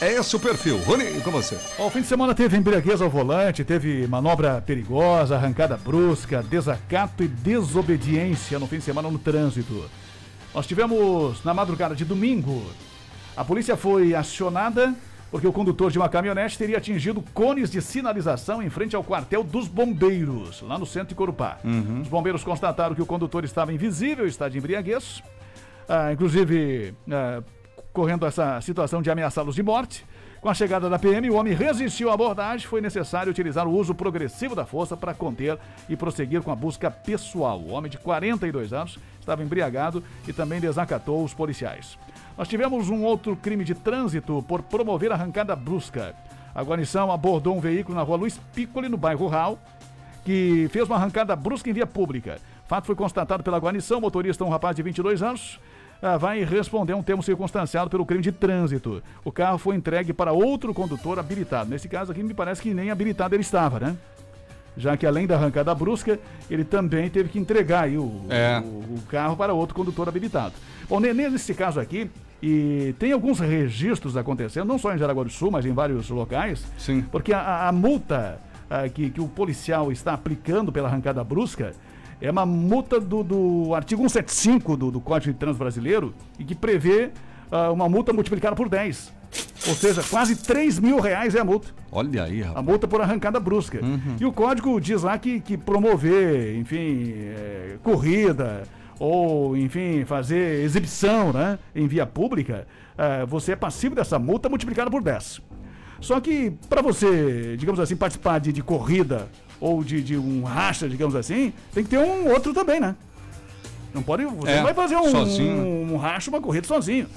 é esse o perfil. Rony, com você. Ó, o fim de semana teve embriaguez ao volante, teve manobra perigosa, arrancada brusca, desacato e desobediência no fim de semana no trânsito. Nós tivemos na madrugada de domingo, a polícia foi acionada porque o condutor de uma caminhonete teria atingido cones de sinalização em frente ao quartel dos bombeiros, lá no centro de Corupá. Os bombeiros constataram que o condutor estava invisível, está de embriaguez, ah, inclusive ah, correndo essa situação de ameaçá-los de morte. Com a chegada da PM, o homem resistiu à abordagem. Foi necessário utilizar o uso progressivo da força para conter e prosseguir com a busca pessoal. O homem de 42 anos estava embriagado e também desacatou os policiais. Nós tivemos um outro crime de trânsito por promover arrancada brusca. A guarnição abordou um veículo na rua Luiz Piccoli, no bairro Rural, que fez uma arrancada brusca em via pública. Fato foi constatado pela guarnição, o motorista, um rapaz de 22 anos, ah, vai responder um termo circunstanciado pelo crime de trânsito. O carro foi entregue para outro condutor habilitado. Nesse caso aqui, me parece que nem habilitado ele estava, né? Já que além da arrancada brusca, ele também teve que entregar aí o, É. o, o carro para outro condutor habilitado. Bom, ne- nesse caso aqui, e tem alguns registros acontecendo, não só em Jaraguá do Sul, mas em vários locais. Sim. Porque a- a, a multa ah, que, que o policial está aplicando pela arrancada brusca é uma multa do, do artigo 175 do, do Código de Trânsito Brasileiro e que prevê ah, uma multa multiplicada por 10. Ou seja, quase 3 mil reais é a multa. Olha aí, A rapaz. multa por arrancada brusca. E o código diz lá que, que promover, enfim, é, corrida ou, enfim, fazer exibição né, em via pública, é, você é passivo dessa multa multiplicada por 10. Só que para você, digamos assim, participar de, de corrida ou de, de um racha, digamos assim, tem que ter um outro também, né? Não pode. Você É, não vai fazer um, sozinho. um, um racha, uma corrida sozinho.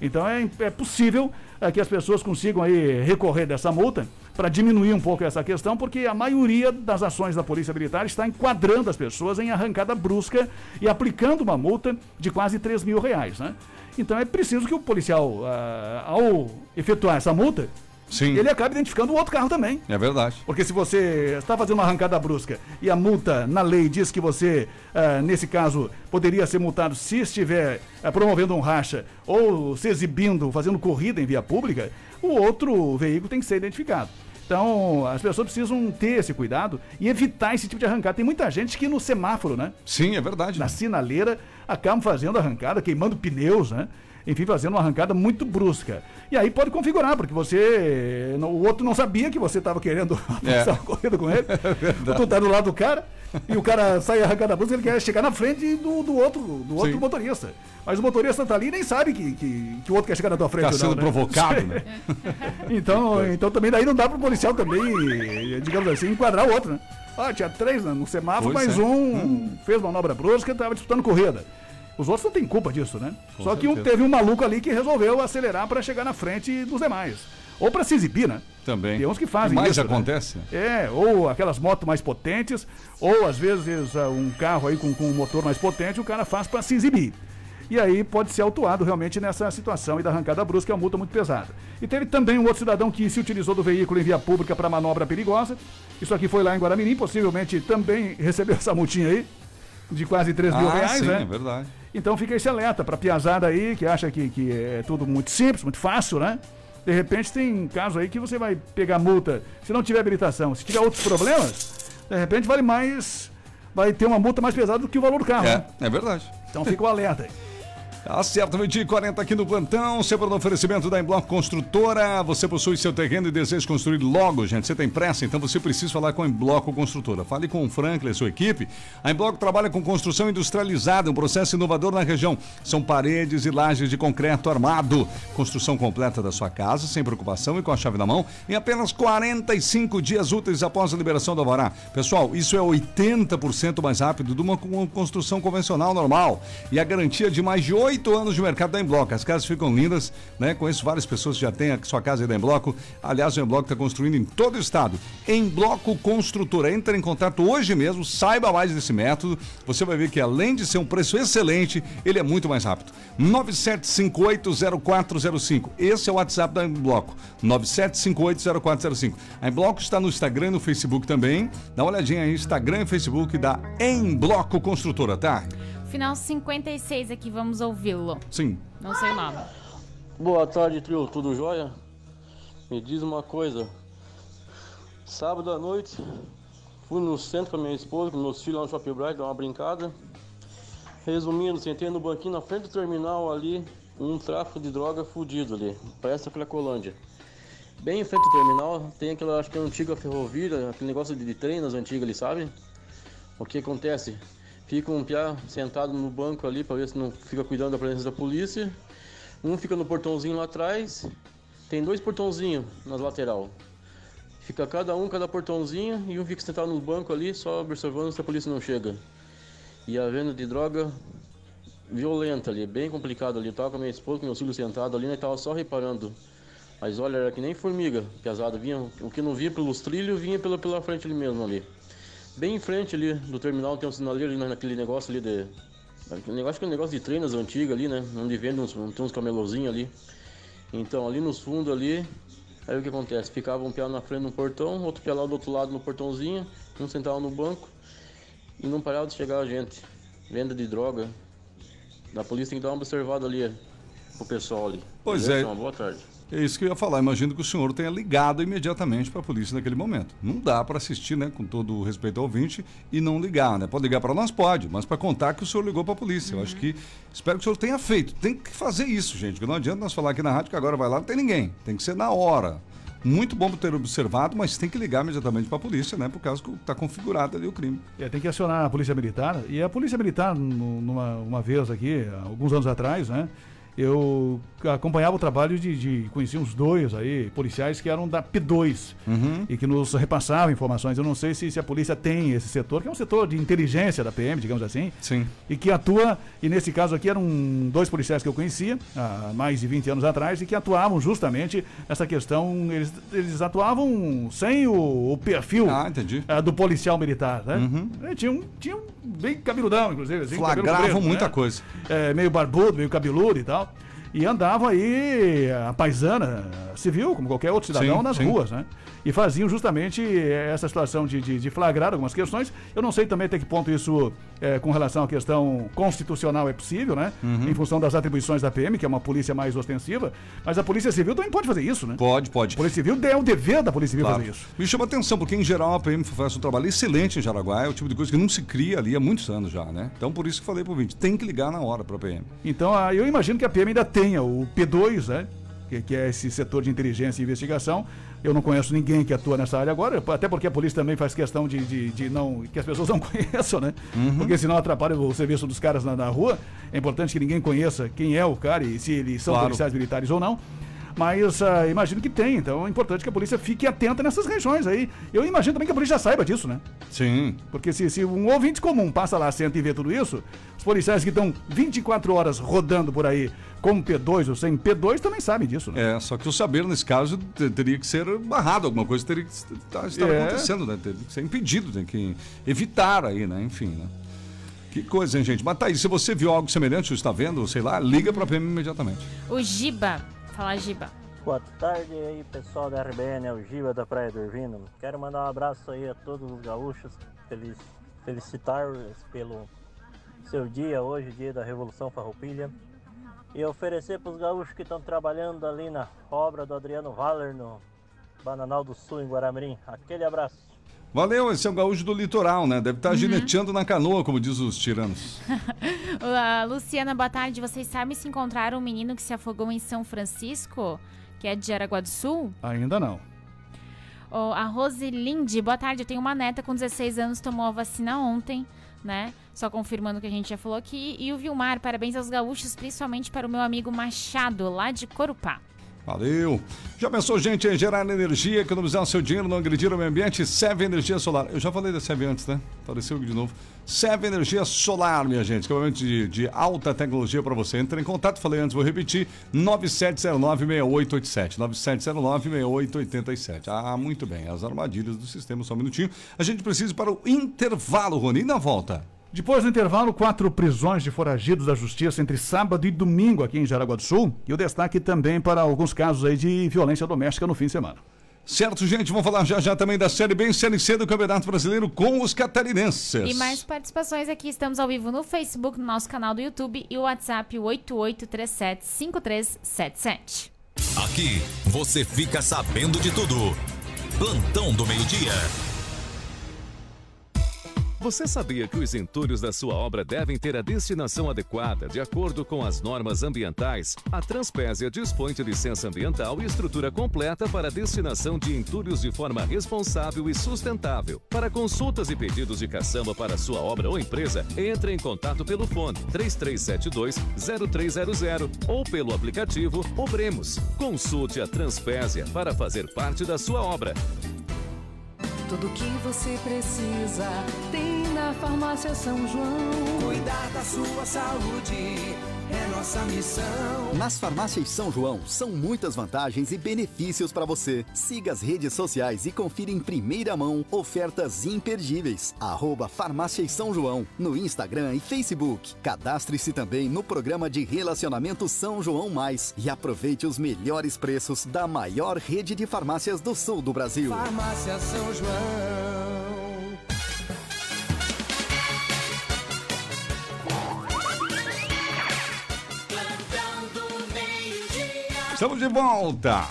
Então é, é possível é, que as pessoas consigam aí recorrer dessa multa para diminuir um pouco essa questão, porque a maioria das ações da Polícia Militar está enquadrando as pessoas em arrancada brusca e aplicando uma multa de quase 3 mil reais, né? Então é preciso que o policial, ah, ao efetuar essa multa, Sim. ele acabe identificando o outro carro também. É verdade. Porque se você está fazendo uma arrancada brusca e a multa na lei diz que você, ah, nesse caso, poderia ser multado se estiver ah, promovendo um racha ou se exibindo, fazendo corrida em via pública, o outro veículo tem que ser identificado. Então, as pessoas precisam ter esse cuidado e evitar esse tipo de arrancada. Tem muita gente que no semáforo, né? Sim, é verdade. Na sinaleira, acabam fazendo arrancada, queimando pneus, né? Enfim, fazendo uma arrancada muito brusca. E aí pode configurar, porque você. O outro não sabia que você estava querendo É. passar uma corrida com ele. tu tá do lado do cara e o cara sai arrancada brusca, ele quer chegar na frente do, do outro, do outro Sim. motorista. Mas o motorista tá ali e nem sabe que, que, que o outro quer chegar na tua frente. Tá ou não, sendo né? provocado, né? então, então também daí não dá pro policial também, digamos assim, enquadrar o outro, né? Ah, tinha três né, no semáforo, Pois mas é. um fez manobra brusca e tava disputando corrida. Os outros não têm culpa disso, né? Com Só que um, certeza. teve um maluco ali que resolveu acelerar para chegar na frente dos demais. Ou para se exibir, né? Também. Tem uns que fazem mais isso, né? acontece. É, ou aquelas motos mais potentes, ou às vezes ah, um carro aí com, com um motor mais potente, o cara faz para se exibir. E aí pode ser autuado realmente nessa situação e da arrancada brusca é uma multa muito pesada. E teve também um outro cidadão que se utilizou do veículo em via pública para manobra perigosa. Isso aqui foi lá em Guaramirim, possivelmente também recebeu essa multinha aí, de quase 3 mil Ah, reais, sim, né? é verdade. Então fica esse alerta para piazada aí que acha que, que é tudo muito simples, muito fácil, né? De repente tem caso aí que você vai pegar multa se não tiver habilitação. Se tiver outros problemas, de repente vale mais. Vai ter uma multa mais pesada do que o valor do carro. né? É, é verdade. Então fica o alerta aí. Tá certo, 20 e 40 aqui no plantão, sempre no oferecimento da Embloco Construtora. Você possui seu terreno e deseja construir logo, gente. Você tem pressa, então você precisa falar com a Embloco Construtora. Fale com o Franklin e sua equipe. A Embloco trabalha com construção industrializada, um processo inovador na região. São paredes e lajes de concreto armado. Construção completa da sua casa, sem preocupação e com a chave na mão, em apenas 45 dias úteis após a liberação do alvará. Pessoal, isso é 80% mais rápido de uma con- construção convencional normal. E a garantia de mais de 8 oito anos de mercado da Embloco. As casas ficam lindas, né? Conheço várias pessoas que já têm a sua casa aí da Embloco. Aliás, o Embloco está construindo em todo o estado. Embloco Construtora. Entra em contato hoje mesmo, saiba mais desse método. Você vai ver que além de ser um preço excelente, ele é muito mais rápido. 97580405. Esse é o WhatsApp da Embloco. 97580405. A Embloco está no Instagram e no Facebook também. Dá uma olhadinha aí, Instagram e Facebook da Embloco Construtora, tá? Final 56 aqui, vamos ouvi-lo. Sim. Não sei o nome. Boa tarde, trio. Tudo jóia? Me diz uma coisa. Sábado à noite, fui no centro com a minha esposa, com meus filhos lá no Shopping Bright, dar uma brincada. Resumindo, sentei no banquinho na frente do terminal ali, um tráfico de droga fudido ali, parece a Cracolândia. Bem em frente ao terminal, tem aquela, acho que é antiga ferrovia, aquele negócio de, de trem nas antigas ali, sabe? O que acontece? Fica um piá sentado no banco ali para ver se não fica cuidando da presença da polícia. Um fica no portãozinho lá atrás. Tem dois portãozinhos nas lateral. Fica cada um, cada portãozinho, e um fica sentado no banco ali, só observando se a polícia não chega. E a venda de droga violenta ali, bem complicado ali. Eu tava com a minha esposa, com meu filho sentado ali, né? Tava só reparando. Mas olha, era que nem formiga pesada. Vinha, o que não vinha pelos trilhos, vinha pela, pela frente ali mesmo ali. Bem em frente ali do terminal tem um sinaleiro ali naquele negócio ali de. Aquele negócio que é um negócio de treinas antigas ali, né? Onde vende uns, tem uns camelozinhos ali. Então ali nos fundos ali, aí o que acontece? Ficava um piá na frente no portão, outro piá lá do outro lado no portãozinho, um sentava no banco e não parava de chegar a gente. Venda de droga. Da polícia tem que dar uma observada ali pro pessoal ali. Pois Beleza? é. Uma boa tarde. É isso que eu ia falar. Imagino que o senhor tenha ligado imediatamente para a polícia naquele momento. Não dá para assistir, né, com todo o respeito ao ouvinte, e não ligar, né? Pode ligar para nós? Pode, mas para contar que o senhor ligou para a polícia. Eu acho que. Espero que o senhor tenha feito. Tem que fazer isso, gente, porque não adianta nós falar aqui na rádio que agora vai lá, não tem ninguém. Tem que ser na hora. Muito bom ter observado, mas tem que ligar imediatamente para a polícia, né? Por causa que está configurado ali o crime. É, tem que acionar a Polícia Militar. E a Polícia Militar, nu- numa uma vez aqui, alguns anos atrás, né? Eu acompanhava o trabalho de, de conhecia uns dois aí, policiais que eram da P2 Uhum. e que nos repassavam informações. Eu não sei se, se a polícia tem esse setor, que é um setor de inteligência da PM, digamos assim. Sim. E que atua, e nesse caso aqui eram dois policiais que eu conhecia, há mais de 20 anos atrás, e que atuavam justamente nessa questão. Eles, eles atuavam sem o, o perfil Ah, ah, do policial militar, né? Uhum. É, Tinha um, tinha um bem cabeludão, inclusive. Assim, Flagravam preto, muita né? coisa. É, meio barbudo, meio cabeludo e tal. E andavam aí, a paisana, civil, como qualquer outro cidadão, Sim, nas sim. ruas, né? E faziam justamente eh, essa situação de, de, de flagrar algumas questões. Eu não sei também até que ponto isso, eh, com relação à questão constitucional, é possível, né? Uhum. Em função das atribuições da PM, que é uma polícia mais ostensiva. Mas a Polícia Civil também pode fazer isso, né? Pode, pode. A Polícia Civil é o dever da Polícia Civil Claro. fazer isso. Me chama atenção, porque em geral a PM faz um trabalho excelente em Jaraguá, é o tipo de coisa que não se cria ali há muitos anos já, né? Então por isso que falei pro ouvinte, tem que ligar na hora pra PM. Então, ah, eu imagino que a PM ainda tenha o P2, né? Que, que é esse setor de inteligência e investigação. Eu não conheço ninguém que atua nessa área agora, até porque a polícia também faz questão de, de, de não. que as pessoas não conheçam, né? Uhum. Porque senão atrapalha o serviço dos caras na, na rua. É importante que ninguém conheça quem é o cara e se eles são Claro. policiais militares ou não. Mas ah, imagino que tem, então é importante que a polícia fique atenta nessas regiões aí. Eu imagino também que a polícia já saiba disso, né? Sim. Porque se, se um ouvinte comum passa lá, senta e vê tudo isso, os policiais que estão 24 horas rodando por aí com P2 ou sem P2 também sabem disso, né? É, só que o saber nesse caso te- teria que ser barrado, alguma coisa teria que estar, estar É. acontecendo, né? Teria que ser impedido, tem que evitar aí, né? Enfim, né? Que coisa, hein, gente? Mas tá aí, se você viu algo semelhante ou está vendo, sei lá, liga pra PM imediatamente. O Giba. Fala, Giba. Boa tarde aí pessoal da RBN, é o Giba da Praia do Irvino. Quero mandar um abraço aí a todos os gaúchos, feliz, felicitar-os pelo seu dia hoje, dia da Revolução Farroupilha. E oferecer para os gaúchos que estão trabalhando ali na obra do Adriano Valer no Bananal do Sul, em Guaramirim. Aquele abraço. Valeu, esse é o gaúcho do litoral, né? Deve estar gineteando na canoa, como diz os tiranos. Luciana, boa tarde. Vocês sabem se encontraram um menino que se afogou em São Francisco, que é de Jaraguá do Sul? Ainda não. Ô, a Rosilinde, boa tarde. Eu tenho uma neta com 16 anos, tomou a vacina ontem, né? Só confirmando o que a gente já falou aqui. E o Vilmar, parabéns aos gaúchos, principalmente para o meu amigo Machado, lá de Corupá. Valeu. Já pensou, gente, em gerar energia, economizar o seu dinheiro, não agredir o meio ambiente? Seve Energia Solar. Eu já falei da Seve antes, né? Apareceu de novo. Seve Energia Solar, minha gente. Equipamento de, de alta tecnologia para você. Entra em contato, falei antes, vou repetir. 9709-6887. 9709-6887. Ah, muito bem. As armadilhas do sistema, só um minutinho. A gente precisa para o intervalo, Rony. E na volta? Depois do intervalo, quatro prisões de foragidos da justiça entre sábado e domingo aqui em Jaraguá do Sul. E o destaque também para alguns casos aí de violência doméstica no fim de semana. Certo, gente, vamos falar já já também da Série B e Série C do Campeonato Brasileiro com os catarinenses. E mais participações aqui, estamos ao vivo no Facebook, no nosso canal do YouTube e o WhatsApp 88375377. Aqui você fica sabendo de tudo. Plantão do meio-dia. Você sabia que os entulhos da sua obra devem ter a destinação adequada de acordo com as normas ambientais? A Transpésia dispõe de licença ambiental e estrutura completa para a destinação de entulhos de forma responsável e sustentável. Para consultas e pedidos de caçamba para sua obra ou empresa, entre em contato pelo fone 3372-0300 ou pelo aplicativo Obremos. Consulte a Transpésia para fazer parte da sua obra. Tudo que você precisa tem na farmácia São João. Cuidar da sua saúde é nossa missão. Nas farmácias São João são muitas vantagens e benefícios para você. Siga as redes sociais e confira em primeira mão ofertas imperdíveis. Arroba Farmácias São João no Instagram e Facebook. Cadastre-se também no programa de relacionamento São João Mais e aproveite os melhores preços da maior rede de farmácias do sul do Brasil. Farmácia São João. Estamos de volta.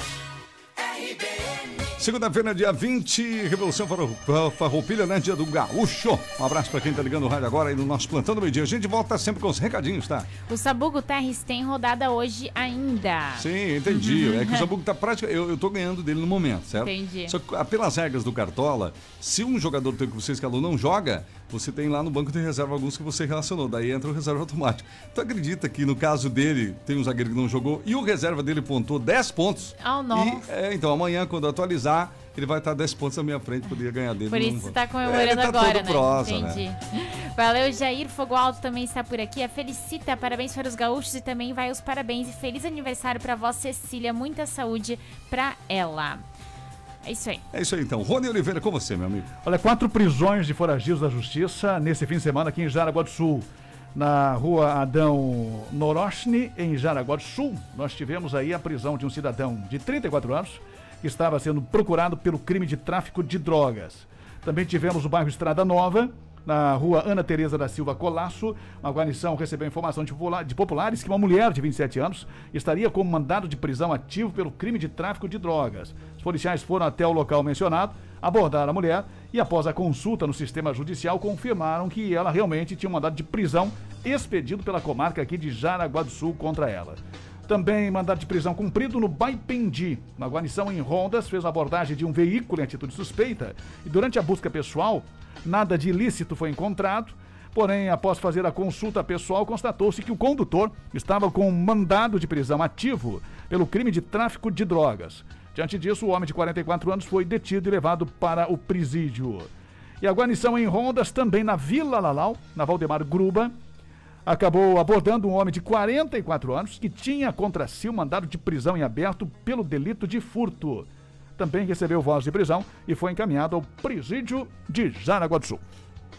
Segunda-feira, dia 20, Revolução Farrou- Farroupilha, né? Dia do Gaúcho. Um abraço pra quem tá ligando o rádio agora aí no nosso plantão do meio-dia. A gente volta sempre com os recadinhos, tá? O Sabugo Terres tem rodada hoje ainda. Sim, entendi. É que o Sabugo tá praticamente. Eu, eu tô ganhando dele no momento, certo? Entendi. Só que ah, pelas regras do Cartola, se um jogador que você escalou não joga, você tem lá no banco de reserva alguns que você relacionou. Daí entra o reserva automático. Tu acredita que no caso dele, tem um zagueiro que não jogou e o reserva dele pontou 10 pontos? Oh, não. E, é, então amanhã, quando atualizar, ele vai estar 10 pontos na minha frente, poderia ganhar dele. Por isso você tá É, comemorando ele tá agora, todo né? prosa, Entendi. né? Valeu, Jair Fogo Alto também está por aqui. A Felicita, parabéns para os gaúchos e também vai os parabéns e feliz aniversário para vó Cecília. Muita saúde para ela. É isso aí. É isso aí então. Rony Oliveira, com você, meu amigo. Olha, quatro prisões de foragidos da justiça nesse fim de semana aqui em Jaraguá do Sul. Na rua Adão Norochny, em Jaraguá do Sul, nós tivemos aí a prisão de um cidadão de 34 anos que estava sendo procurado pelo crime de tráfico de drogas. Também tivemos o bairro Estrada Nova, na rua Ana Tereza da Silva Colasso. A guarnição recebeu informação de, popula- de populares que uma mulher de 27 anos estaria com mandado de prisão ativo pelo crime de tráfico de drogas. Os policiais foram até o local mencionado, abordaram a mulher e, após a consulta no sistema judicial, confirmaram que ela realmente tinha um mandado de prisão expedido pela comarca aqui de Jaraguá do Sul contra ela. Também mandado de prisão cumprido no Baipendi. Uma guarnição em Rondas fez a abordagem de um veículo em atitude suspeita e durante a busca pessoal, nada de ilícito foi encontrado. Porém, após fazer a consulta pessoal, constatou-se que o condutor estava com um mandado de prisão ativo pelo crime de tráfico de drogas. Diante disso, o homem de 44 anos foi detido e levado para o presídio. E a guarnição em Rondas, também na Vila Lalau, na Valdemar Gruba, acabou abordando um homem de 44 anos que tinha contra si um mandado de prisão em aberto pelo delito de furto. Também recebeu voz de prisão e foi encaminhado ao presídio de Jaraguá do Sul.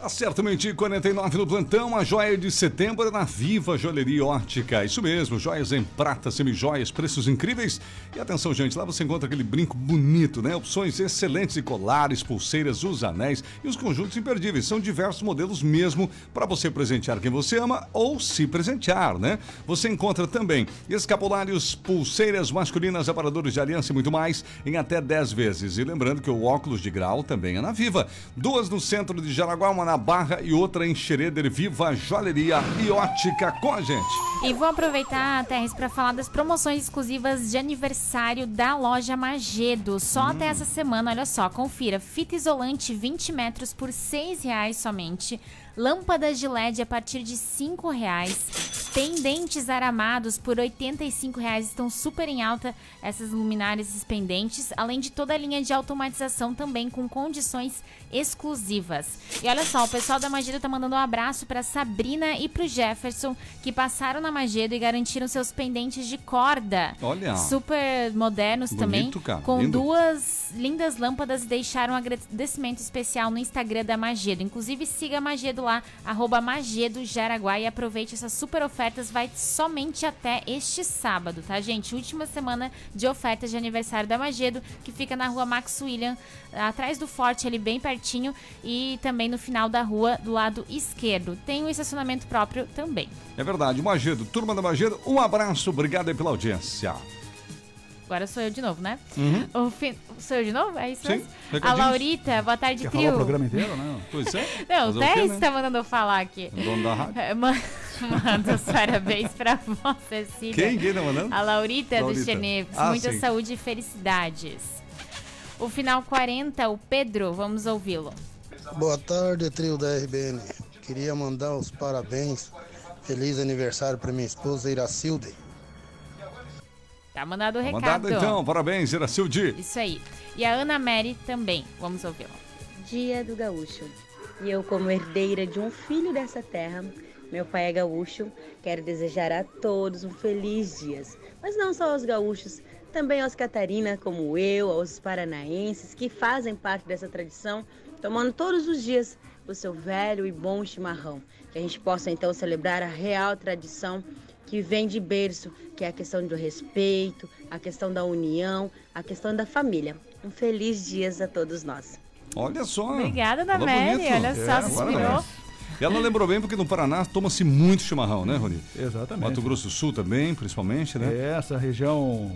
Acerto Menti 49 no plantão, a joia de setembro na Viva Joalheria Ótica. Isso mesmo, joias em prata, semijoias, preços incríveis. E atenção, gente, lá você encontra aquele brinco bonito, né? Opções excelentes de colares, pulseiras, os anéis e os conjuntos imperdíveis. São diversos modelos mesmo para você presentear quem você ama ou se presentear, né? Você encontra também escapulários, pulseiras masculinas, aparadores de aliança e muito mais em até 10 vezes. E lembrando que o óculos de grau também é na Viva. Duas no centro de Jaraguá, uma na Barra e outra em Xereder. Viva Joalheria e Ótica com a gente. E vou aproveitar, Terres, para falar das promoções exclusivas de aniversário da loja Magedo. Só até essa semana, olha só, confira. Fita isolante 20 metros por 6 reais somente. Lâmpadas de LED a partir de 5 reais. Pendentes aramados por 85 reais estão super em alta essas luminárias pendentes, além de toda a linha de automatização também com condições exclusivas. E olha só, o pessoal da Magedo tá mandando um abraço para Sabrina e pro Jefferson que passaram na Magedo e garantiram seus pendentes de corda. Olha. Super modernos também, Bonito, cara, com lindo. duas lindas lâmpadas e deixaram um agradecimento especial no Instagram da Magedo. Inclusive siga a Magedo lá, arroba Magedo Jaraguá e aproveite essas super ofertas, vai somente até este sábado, tá gente? Última semana de ofertas de aniversário da Magedo, que fica na rua Max William, atrás do Forte, ali bem pertinho, e também no final da rua, do lado esquerdo. Tem um estacionamento próprio também. É verdade, Magedo, turma da Magedo, um abraço, obrigado aí pela audiência. Agora sou eu de novo, né? Uhum. O fi- Sou eu de novo? É isso Sim, mesmo? A. Laurita, boa tarde, Quer trio. falar o programa inteiro, né? Pois é. Não, o quê, Tess né? tá mandando eu falar aqui. O dono da rádio. Ma- Manda os parabéns pra vó Cecília. Quem? Quem tá mandando? A Laurita, Laurita. do Xenevos. Ah, Muita sim. saúde e felicidades. O final 40, o Pedro, vamos ouvi-lo. Boa tarde, trio da RBN. Queria mandar os parabéns. Feliz aniversário para minha esposa Iracilde. Tá mandado o recado. Mandado então, parabéns, Iracildi. Isso aí. E a Ana Mary também. Vamos ouvi-la. Dia do Gaúcho. E eu, como herdeira de um filho dessa terra, meu pai é gaúcho, quero desejar a todos um feliz dia. Mas não só aos gaúchos, também aos Catarina, como eu, aos paranaenses que fazem parte dessa tradição, tomando todos os dias o seu velho e bom chimarrão. Que a gente possa então celebrar a real tradição que vem de berço, que é a questão do respeito, a questão da união, a questão da família. Um feliz dias a todos nós. Olha só. Obrigada, bonito. Olha só, se inspirou. ela lembrou bem porque no Paraná toma-se muito chimarrão, né, Rony? Exatamente. Mato Grosso do Sul também, principalmente, né? É, essa região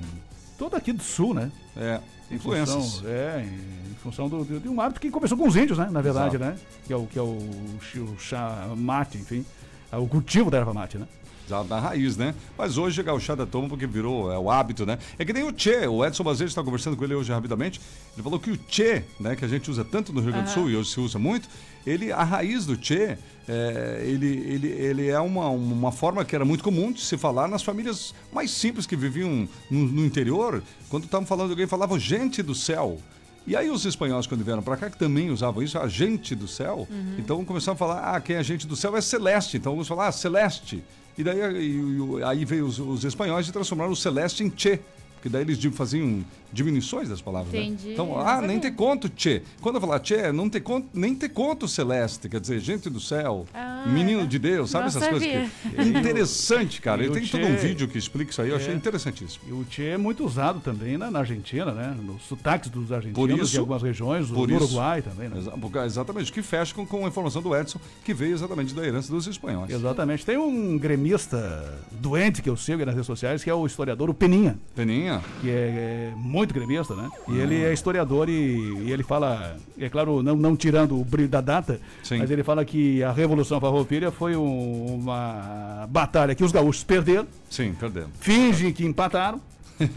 toda aqui do sul, né? É, Em influências. função, é, em, em função do, de, de um hábito que começou com os índios, né? Na verdade, Exato. né? Que é o, que é o, o chá mate, enfim. É o cultivo da erva mate, né? Já da raiz, né? Mas hoje a gauchada toma porque virou é, o hábito, né? É que nem o Tchê, o Edson Bazeiro está conversando com ele hoje rapidamente. Ele falou que o Tchê, né, que a gente usa tanto no Rio Grande do. Sul e hoje se usa muito, ele, a raiz do Tchê, é, ele, ele, ele é uma, uma forma que era muito comum de se falar nas famílias mais simples que viviam no, no interior. Quando estavam falando alguém, falavam gente do céu. E aí os espanhóis, quando vieram para cá, que também usavam isso, a gente do céu, Uhum. então começaram a falar, ah, quem é gente do céu é celeste. Então vamos falar, ah, celeste. E daí aí veio os, os espanhóis e transformaram o celeste em che. Porque daí eles faziam diminuições das palavras, Entendi, né? Então, eu não ah, nem sabia. te conto, che. Quando eu falar che, não te conto, nem te conto celeste, quer dizer, gente do céu, Ah, menino de Deus, sabe não essas coisas que... É interessante, cara. E Ele o tem todo um vídeo que explica isso aí, eu achei É. interessantíssimo. E o Tchê é muito usado também na, na Argentina, né? Nos sotaques dos Por argentinos isso, em algumas regiões, por no isso- Uruguai também, né? Exa- Exatamente, que fecha com, com a informação do Edson, que veio exatamente da herança dos espanhóis. Exatamente. Tem um gremista doente que eu sigo aí nas redes sociais, que é o historiador, o Peninha. Peninha? Que é, é muito gremista, né? E ele Ah. é historiador e, e ele fala, é claro, não, não tirando o brilho da data, mas ele fala que a Revolução Farroupilha foi um- uma batalha que os gaúchos perderam, Sim, perdemos. fingem que empataram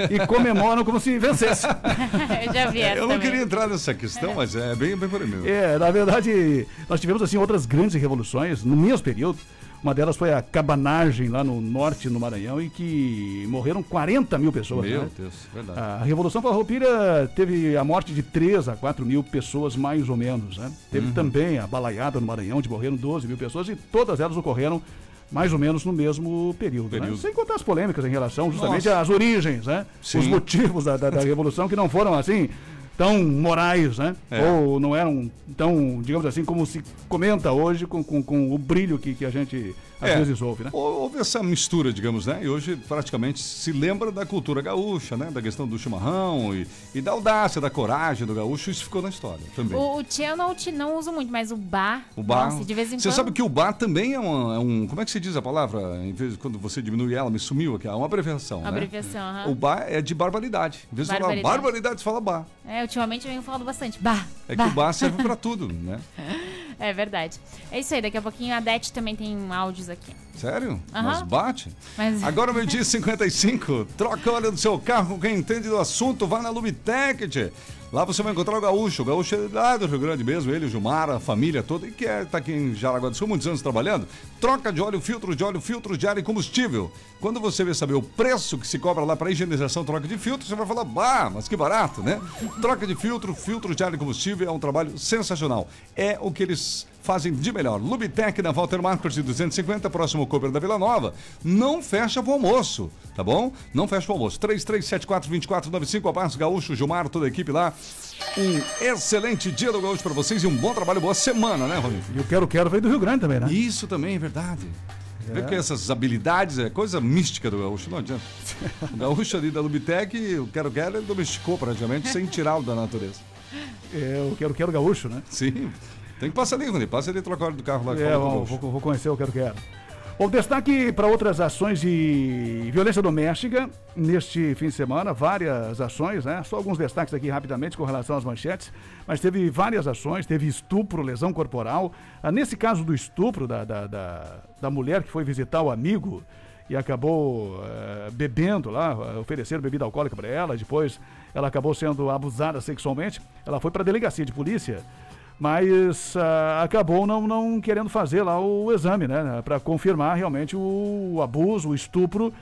e comemoram como se vencesse. Eu já vi essa Eu não também. queria entrar nessa questão, mas é bem, bem por mesmo. É, na verdade, nós tivemos assim outras grandes revoluções no mesmo período. Uma delas foi a cabanagem lá no norte, no Maranhão, em que morreram 40 mil pessoas. Meu né? Deus, verdade. A Revolução Farroupilha teve a morte de 3 a 4 mil pessoas, mais ou menos. Né? Teve Uhum. também a balaiada no Maranhão, onde morreram 12 mil pessoas, e todas elas ocorreram mais ou menos no mesmo período. né? Período. Sem contar as polêmicas em relação justamente Nossa. às origens, né? Sim. os motivos da, da- da Revolução que não foram assim tão morais, né? É. Ou não eram tão, digamos assim, como se comenta hoje com, com, com o brilho que, que a gente às É, vezes ouve, né? hou- Houve essa mistura, digamos, né? E hoje praticamente se lembra da cultura gaúcha, né? Da questão do chimarrão e, e da audácia, da coragem do gaúcho. Isso ficou na história também. O, o tchê eu não, não uso muito, mas o bar. O bar. Nossa, de vez em Você quando. sabe que o bar também é um, é um- Como é que se diz a palavra? Em vez de quando você diminui ela, me sumiu aqui. É uma abreviação. né? Abreviação, aham. O bar é de barbaridade. Em vez de falar Barbaridade. você fala bar. É, ultimamente eu venho falando bastante. Bar. É que o bar serve pra tudo, né? É verdade. É isso aí, daqui a pouquinho a Dete também tem áudios aqui. Sério? Aham. Mas bate? Mas- Agora, meio-dia e 55. Troca óleo do seu carro com quem entende do assunto. Vai na Lubitec, tchê. Lá você vai encontrar o Gaúcho. O Gaúcho é lá do Rio Grande mesmo. Ele, o Gilmar, a família toda. E que é, tá aqui em Jaraguá do Sul, muitos anos trabalhando. Troca de óleo, filtro de óleo, filtro de ar e combustível. Quando você vê saber o preço que se cobra lá para higienização, troca de filtro, você vai falar, bah, mas que barato, né? Troca de filtro, filtro de ar e combustível é um trabalho sensacional. É o que eles fazem de melhor. Lubitec na Walter Marcos de 250, próximo ao Cooper da Vila Nova. Não fecha pro almoço, tá bom? Não fecha pro almoço. 3374-2495, abraço Gaúcho, Gilmar, toda a equipe lá. Um excelente dia do Gaúcho pra vocês e um bom trabalho, boa semana, né, Rodrigo? E o Quero Quero veio do Rio Grande também, né? Isso também é verdade. É. Vê que essas habilidades é coisa mística do gaúcho, não adianta. O gaúcho ali da Lubitec, o Quero Quero, ele domesticou praticamente sem tirá-lo da natureza. É, o Quero Quero Gaúcho, né? Sim. Tem que passar ali, Rony. Passa ali e troca o óleo do carro lá. É, o vou, vou- vou conhecer o Quero Quero. Bom, destaque para outras ações de violência doméstica neste fim de semana, várias ações, né? Só alguns destaques aqui rapidamente com relação às manchetes, mas teve várias ações, teve estupro, lesão corporal. Ah, nesse caso do estupro da, da, da, da mulher que foi visitar o amigo e acabou eh, bebendo lá, ofereceram bebida alcoólica para ela, depois ela acabou sendo abusada sexualmente, ela foi para a delegacia de polícia mas ah, acabou não, não querendo fazer lá o exame, né? Para confirmar realmente o, o abuso, o estupro,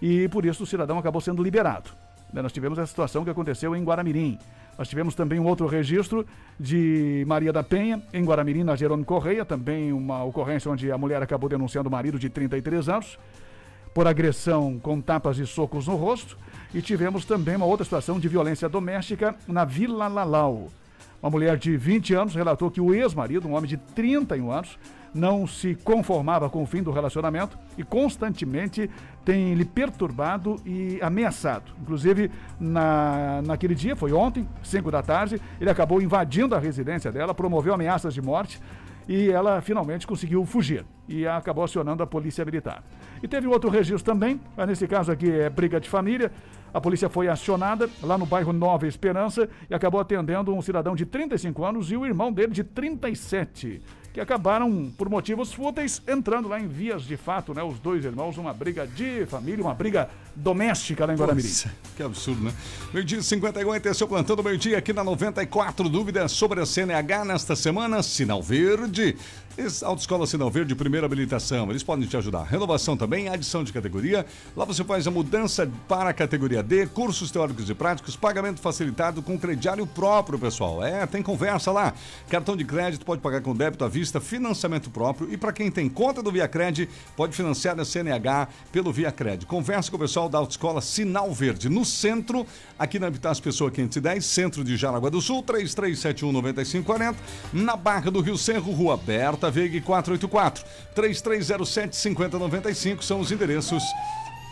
e por isso o cidadão acabou sendo liberado. Né, Nós tivemos essa situação que aconteceu em Guaramirim. Nós tivemos também um outro registro de Maria da Penha, em Guaramirim, na Jerônimo Correia, também uma ocorrência onde a mulher acabou denunciando o marido de 33 anos por agressão com tapas e socos no rosto. E tivemos também uma outra situação de violência doméstica na Vila Lalau. Uma mulher de 20 anos relatou que o ex-marido, um homem de 31 anos, não se conformava com o fim do relacionamento e constantemente tem lhe perturbado e ameaçado. Inclusive, na, naquele dia, foi ontem, 5 da tarde, ele acabou invadindo a residência dela, promoveu ameaças de morte e ela finalmente conseguiu fugir e acabou acionando a polícia militar. E teve outro registro também, mas nesse caso aqui é briga de família. A polícia foi acionada lá no bairro Nova Esperança e acabou atendendo um cidadão de 35 anos e o irmão dele de 37, que acabaram, por motivos fúteis, entrando lá em vias de fato, né? Os dois irmãos, uma briga de família, uma briga doméstica lá em Guaramirim. Poxa, que absurdo, né? Meio-dia e 51, esse é seu plantão do meio-dia aqui na 94. Dúvidas sobre a CNH nesta semana? Sinal Verde. Autoescola Sinal Verde, primeira habilitação. Eles podem te ajudar. Renovação também, adição de categoria. Lá você faz a mudança para a categoria D, cursos teóricos e práticos, pagamento facilitado com crediário próprio, pessoal. É, tem conversa lá. Cartão de crédito pode pagar com débito à vista, financiamento próprio. E para quem tem conta do ViaCred, pode financiar a CNH pelo ViaCred. Conversa com o pessoal da Autoescola Sinal Verde, no centro, aqui na Habitats Pessoa 510, centro de Jaraguá do Sul, 33719540, na Barra do Rio Cerro, Rua Aberta, Veig 484, 3307-5095 são os endereços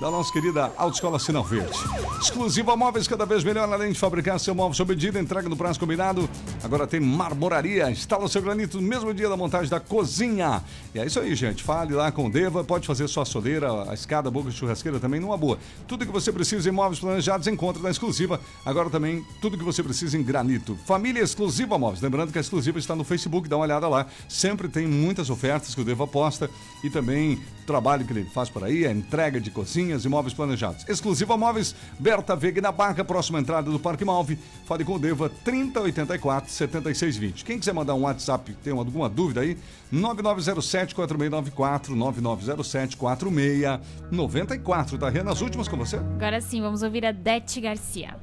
da nossa querida Autoescola Sinal Verde. Exclusiva Móveis, cada vez melhor, além de fabricar seu móvel sob medida, entrega no prazo combinado. Agora tem marmoraria, instala seu granito no mesmo dia da montagem da cozinha. E é isso aí, gente. Fale lá com o Deva, pode fazer sua soleira, a escada, a boca de churrasqueira também numa boa. Tudo que você precisa em móveis planejados encontra na Exclusiva. Agora também tudo que você precisa em granito. Família Exclusiva Móveis. Lembrando que a Exclusiva está no Facebook, dá uma olhada lá. Sempre tem muitas ofertas que o Deva posta e também trabalho que ele faz por aí, a entrega de cozinhas e móveis planejados. Exclusiva Móveis, Berta Vega na Barca, próxima entrada do Parque Malve. Fale com o Deva 3084 7620. Quem quiser mandar um WhatsApp, tem alguma dúvida aí? 9907 4694 9907 4694. Tá, Rê, nas últimas com você? Agora sim, vamos ouvir a Dete Garcia.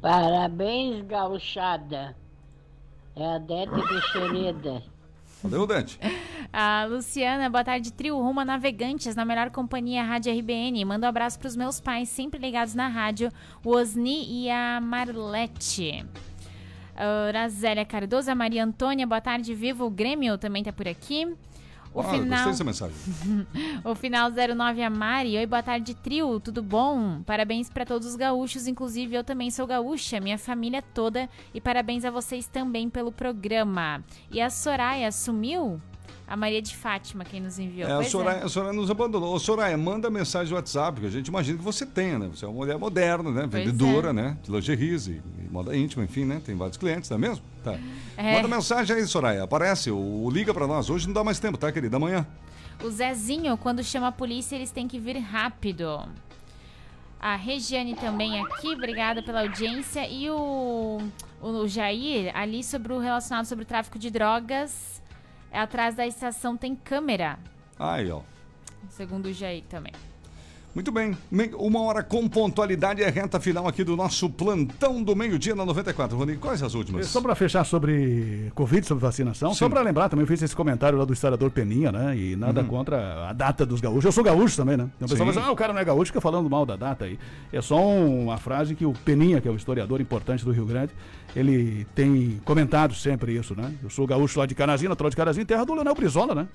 Parabéns, gauchada. É a Dete Bexereda. Valeu, Dante. A Luciana, boa tarde, trio rumo Navegantes, na melhor companhia Rádio RBN. Manda um abraço pros meus pais, sempre ligados na rádio, o Osni e a Marlete. Uh, Razélia Cardoso, a Maria Antônia, boa tarde, vivo. O Grêmio também tá por aqui. O Ah, final... Gostei dessa mensagem. o final 09 a Mari. Oi, boa tarde, trio. Tudo bom? Parabéns para todos os gaúchos, inclusive eu também sou gaúcha, minha família toda. E parabéns a vocês também pelo programa. E a Soraya sumiu? A Maria de Fátima, quem nos enviou. É, a, Soraya, a Soraya nos abandonou. Ô, Soraya, manda mensagem no WhatsApp, que a gente imagina que você tenha, né? Você é uma mulher moderna, né? Pois Vendedora, é. né? De lingeries e, e moda íntima, enfim, né? Tem vários clientes, não é mesmo? Tá. É. Manda mensagem aí, Soraya. Aparece, ou, liga pra nós. Hoje não dá mais tempo, tá, querida? Amanhã. O Zezinho, quando chama a polícia, eles têm que vir rápido. A Regiane também aqui, obrigada pela audiência. E o, o Jair, ali sobre o relacionado sobre o tráfico de drogas, é atrás da estação tem câmera, Aí, ó. segundo o Jair também. Muito bem. Uma hora com pontualidade é a reta final aqui do nosso plantão do meio-dia na 94. Rony, quais as últimas? Só para fechar sobre Covid, sobre vacinação, só Sim. para lembrar, também eu fiz esse comentário lá do historiador Peninha, né? E nada Uhum. contra a data dos gaúchos. Eu sou gaúcho também, né? Então o pessoal fala assim, ah, o cara não é gaúcho, fica falando mal da data aí. É só uma frase que o Peninha, que é o historiador importante do Rio Grande, ele tem comentado sempre isso, né? Eu sou gaúcho lá de Canazinho, natural de Canazinho, terra do Leonel Brizola, né?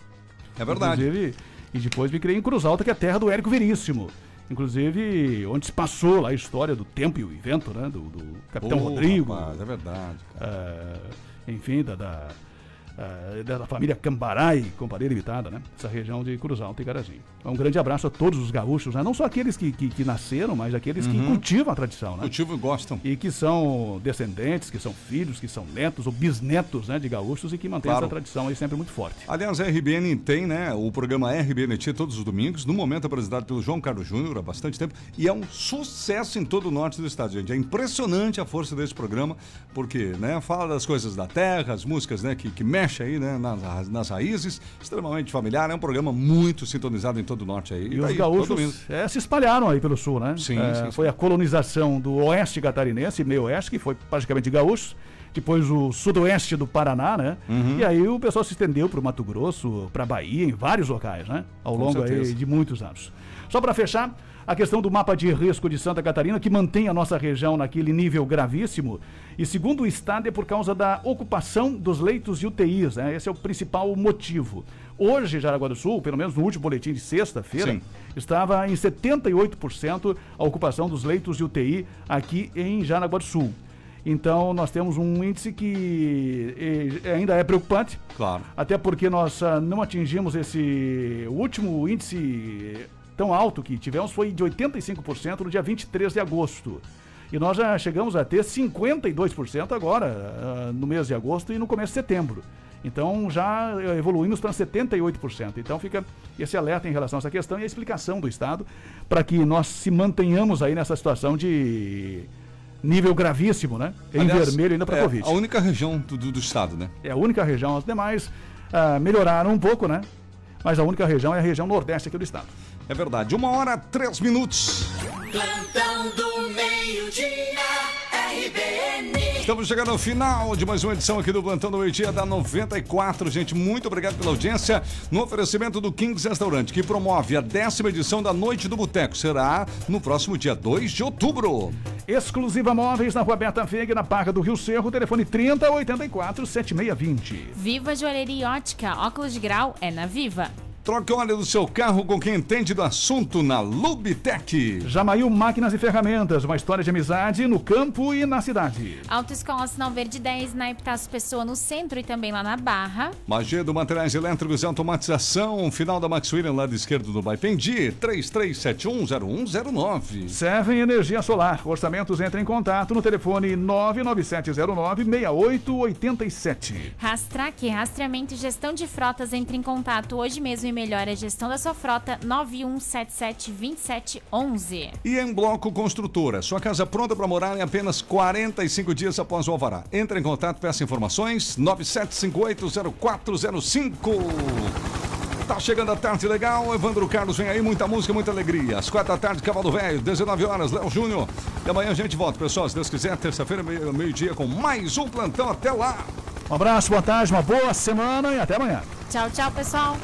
É verdade. Inclusive, e depois me criei em Cruz Alta, que é a terra do Érico Veríssimo. Inclusive, onde se passou lá a história do tempo e o evento, né? Do, do Capitão Ô, Rodrigo. rapaz, é verdade, Ah, enfim, da, da, ah, da família Cambarai, Companhia Limitada, né? Essa região de Cruz Alta e. Então, um grande abraço a todos os gaúchos, né? Não só aqueles que, que, que nasceram, mas aqueles que Uhum. cultivam a tradição, né? Cultivam e gostam. E que são descendentes, que são filhos, que são netos ou bisnetos, né? De gaúchos e que mantêm Claro. essa tradição aí sempre muito forte. Aliás, a RBN tem, né, o programa RBNT todos os domingos, no momento apresentado pelo João Carlos Júnior há bastante tempo, e é um sucesso em todo o norte do estado, gente. É impressionante a força desse programa, porque, né, fala das coisas da terra, as músicas, né, que, que mexem aí, né, nas, nas raízes, extremamente familiar, é um programa muito sintonizado em todo o norte aí. E tá os gaúchos é, se espalharam aí pelo sul, né? Sim, É, sim, sim. Foi a colonização do oeste catarinense, meio oeste, que foi praticamente gaúcho. Depois o sudoeste do Paraná, né? Uhum. E aí o pessoal se estendeu para o Mato Grosso, para Bahia, em vários locais, né? Ao Com longo de muitos anos. Só para fechar, a questão do mapa de risco de Santa Catarina, que mantém a nossa região naquele nível gravíssimo. E segundo o Estado, é por causa da ocupação dos leitos de UTIs, né? Esse é o principal motivo. Hoje, Jaraguá do Sul, pelo menos no último boletim de sexta-feira, estava em 78% a ocupação dos leitos de UTI aqui em Jaraguá do Sul. Então, nós temos um índice que eh, ainda é preocupante, Claro. até porque nós ah, não atingimos esse último índice tão alto que tivemos foi de 85% no dia 23 de agosto. E nós já chegamos a ter 52% agora, ah, no mês de agosto e no começo de setembro. Então já eh, evoluímos para 78%. Então fica esse alerta em relação a essa questão e a explicação do Estado para que nós se mantenhamos aí nessa situação de nível gravíssimo, né? Em Aliás, vermelho ainda para é Covid. a única região do, do, do estado, né? É a única região, as demais ah, melhoraram um pouco, né? Mas a única região é a região nordeste aqui do estado. É verdade. Uma hora, três minutos. Plantão do meio-dia, RBN. Estamos chegando ao final de mais uma edição aqui do Plantão do Meio-Dia da 94. Gente, muito obrigado pela audiência. No oferecimento do Kings Restaurante, que promove a décima edição da Noite do Boteco. Será no próximo dia 2 de outubro. Exclusiva Móveis na Rua Berta Veg, na Parca do Rio Cerro, telefone 30 84 7620. Viva Joalheria e Ótica, óculos de grau é na Viva. Troque óleo do seu carro com quem entende do assunto na Lubitec. Jamail Máquinas e Ferramentas, uma história de amizade no campo e na cidade. Autoescola Sinal Verde 10 na Epitácio Pessoa no centro e também lá na Barra. Magedo Materiais Elétricos e Automatização, final da Max William, lado esquerdo do Baipendi, 33710109. Seven Energia Solar, orçamentos entre em contato no telefone 99709-6887. Rastrac, rastreamento e gestão de frotas, entre em contato hoje mesmo e melhore a gestão da sua frota 91772711. E em Bloco Construtora, sua casa pronta para morar em apenas 45 dias após o alvará. Entre em contato, peça informações 97580405. Tá chegando a tarde legal, Evandro Carlos vem aí, muita música, muita alegria. Às quatro da tarde, Cavalo Velho, 19 horas, Léo Júnior. E amanhã a gente volta, pessoal, se Deus quiser, terça-feira, meio- meio-dia, com mais um plantão. Até lá! Um abraço, boa tarde, uma boa semana e até amanhã. Tchau, tchau, pessoal.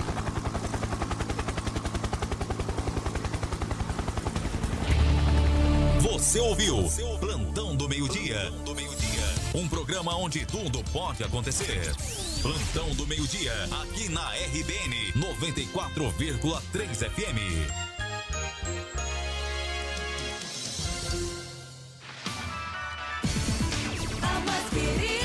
Você ouviu Plantão do Meio-Dia. Um programa onde tudo pode acontecer. Plantão do Meio-Dia, aqui na RBN 94,3 FM. Almas.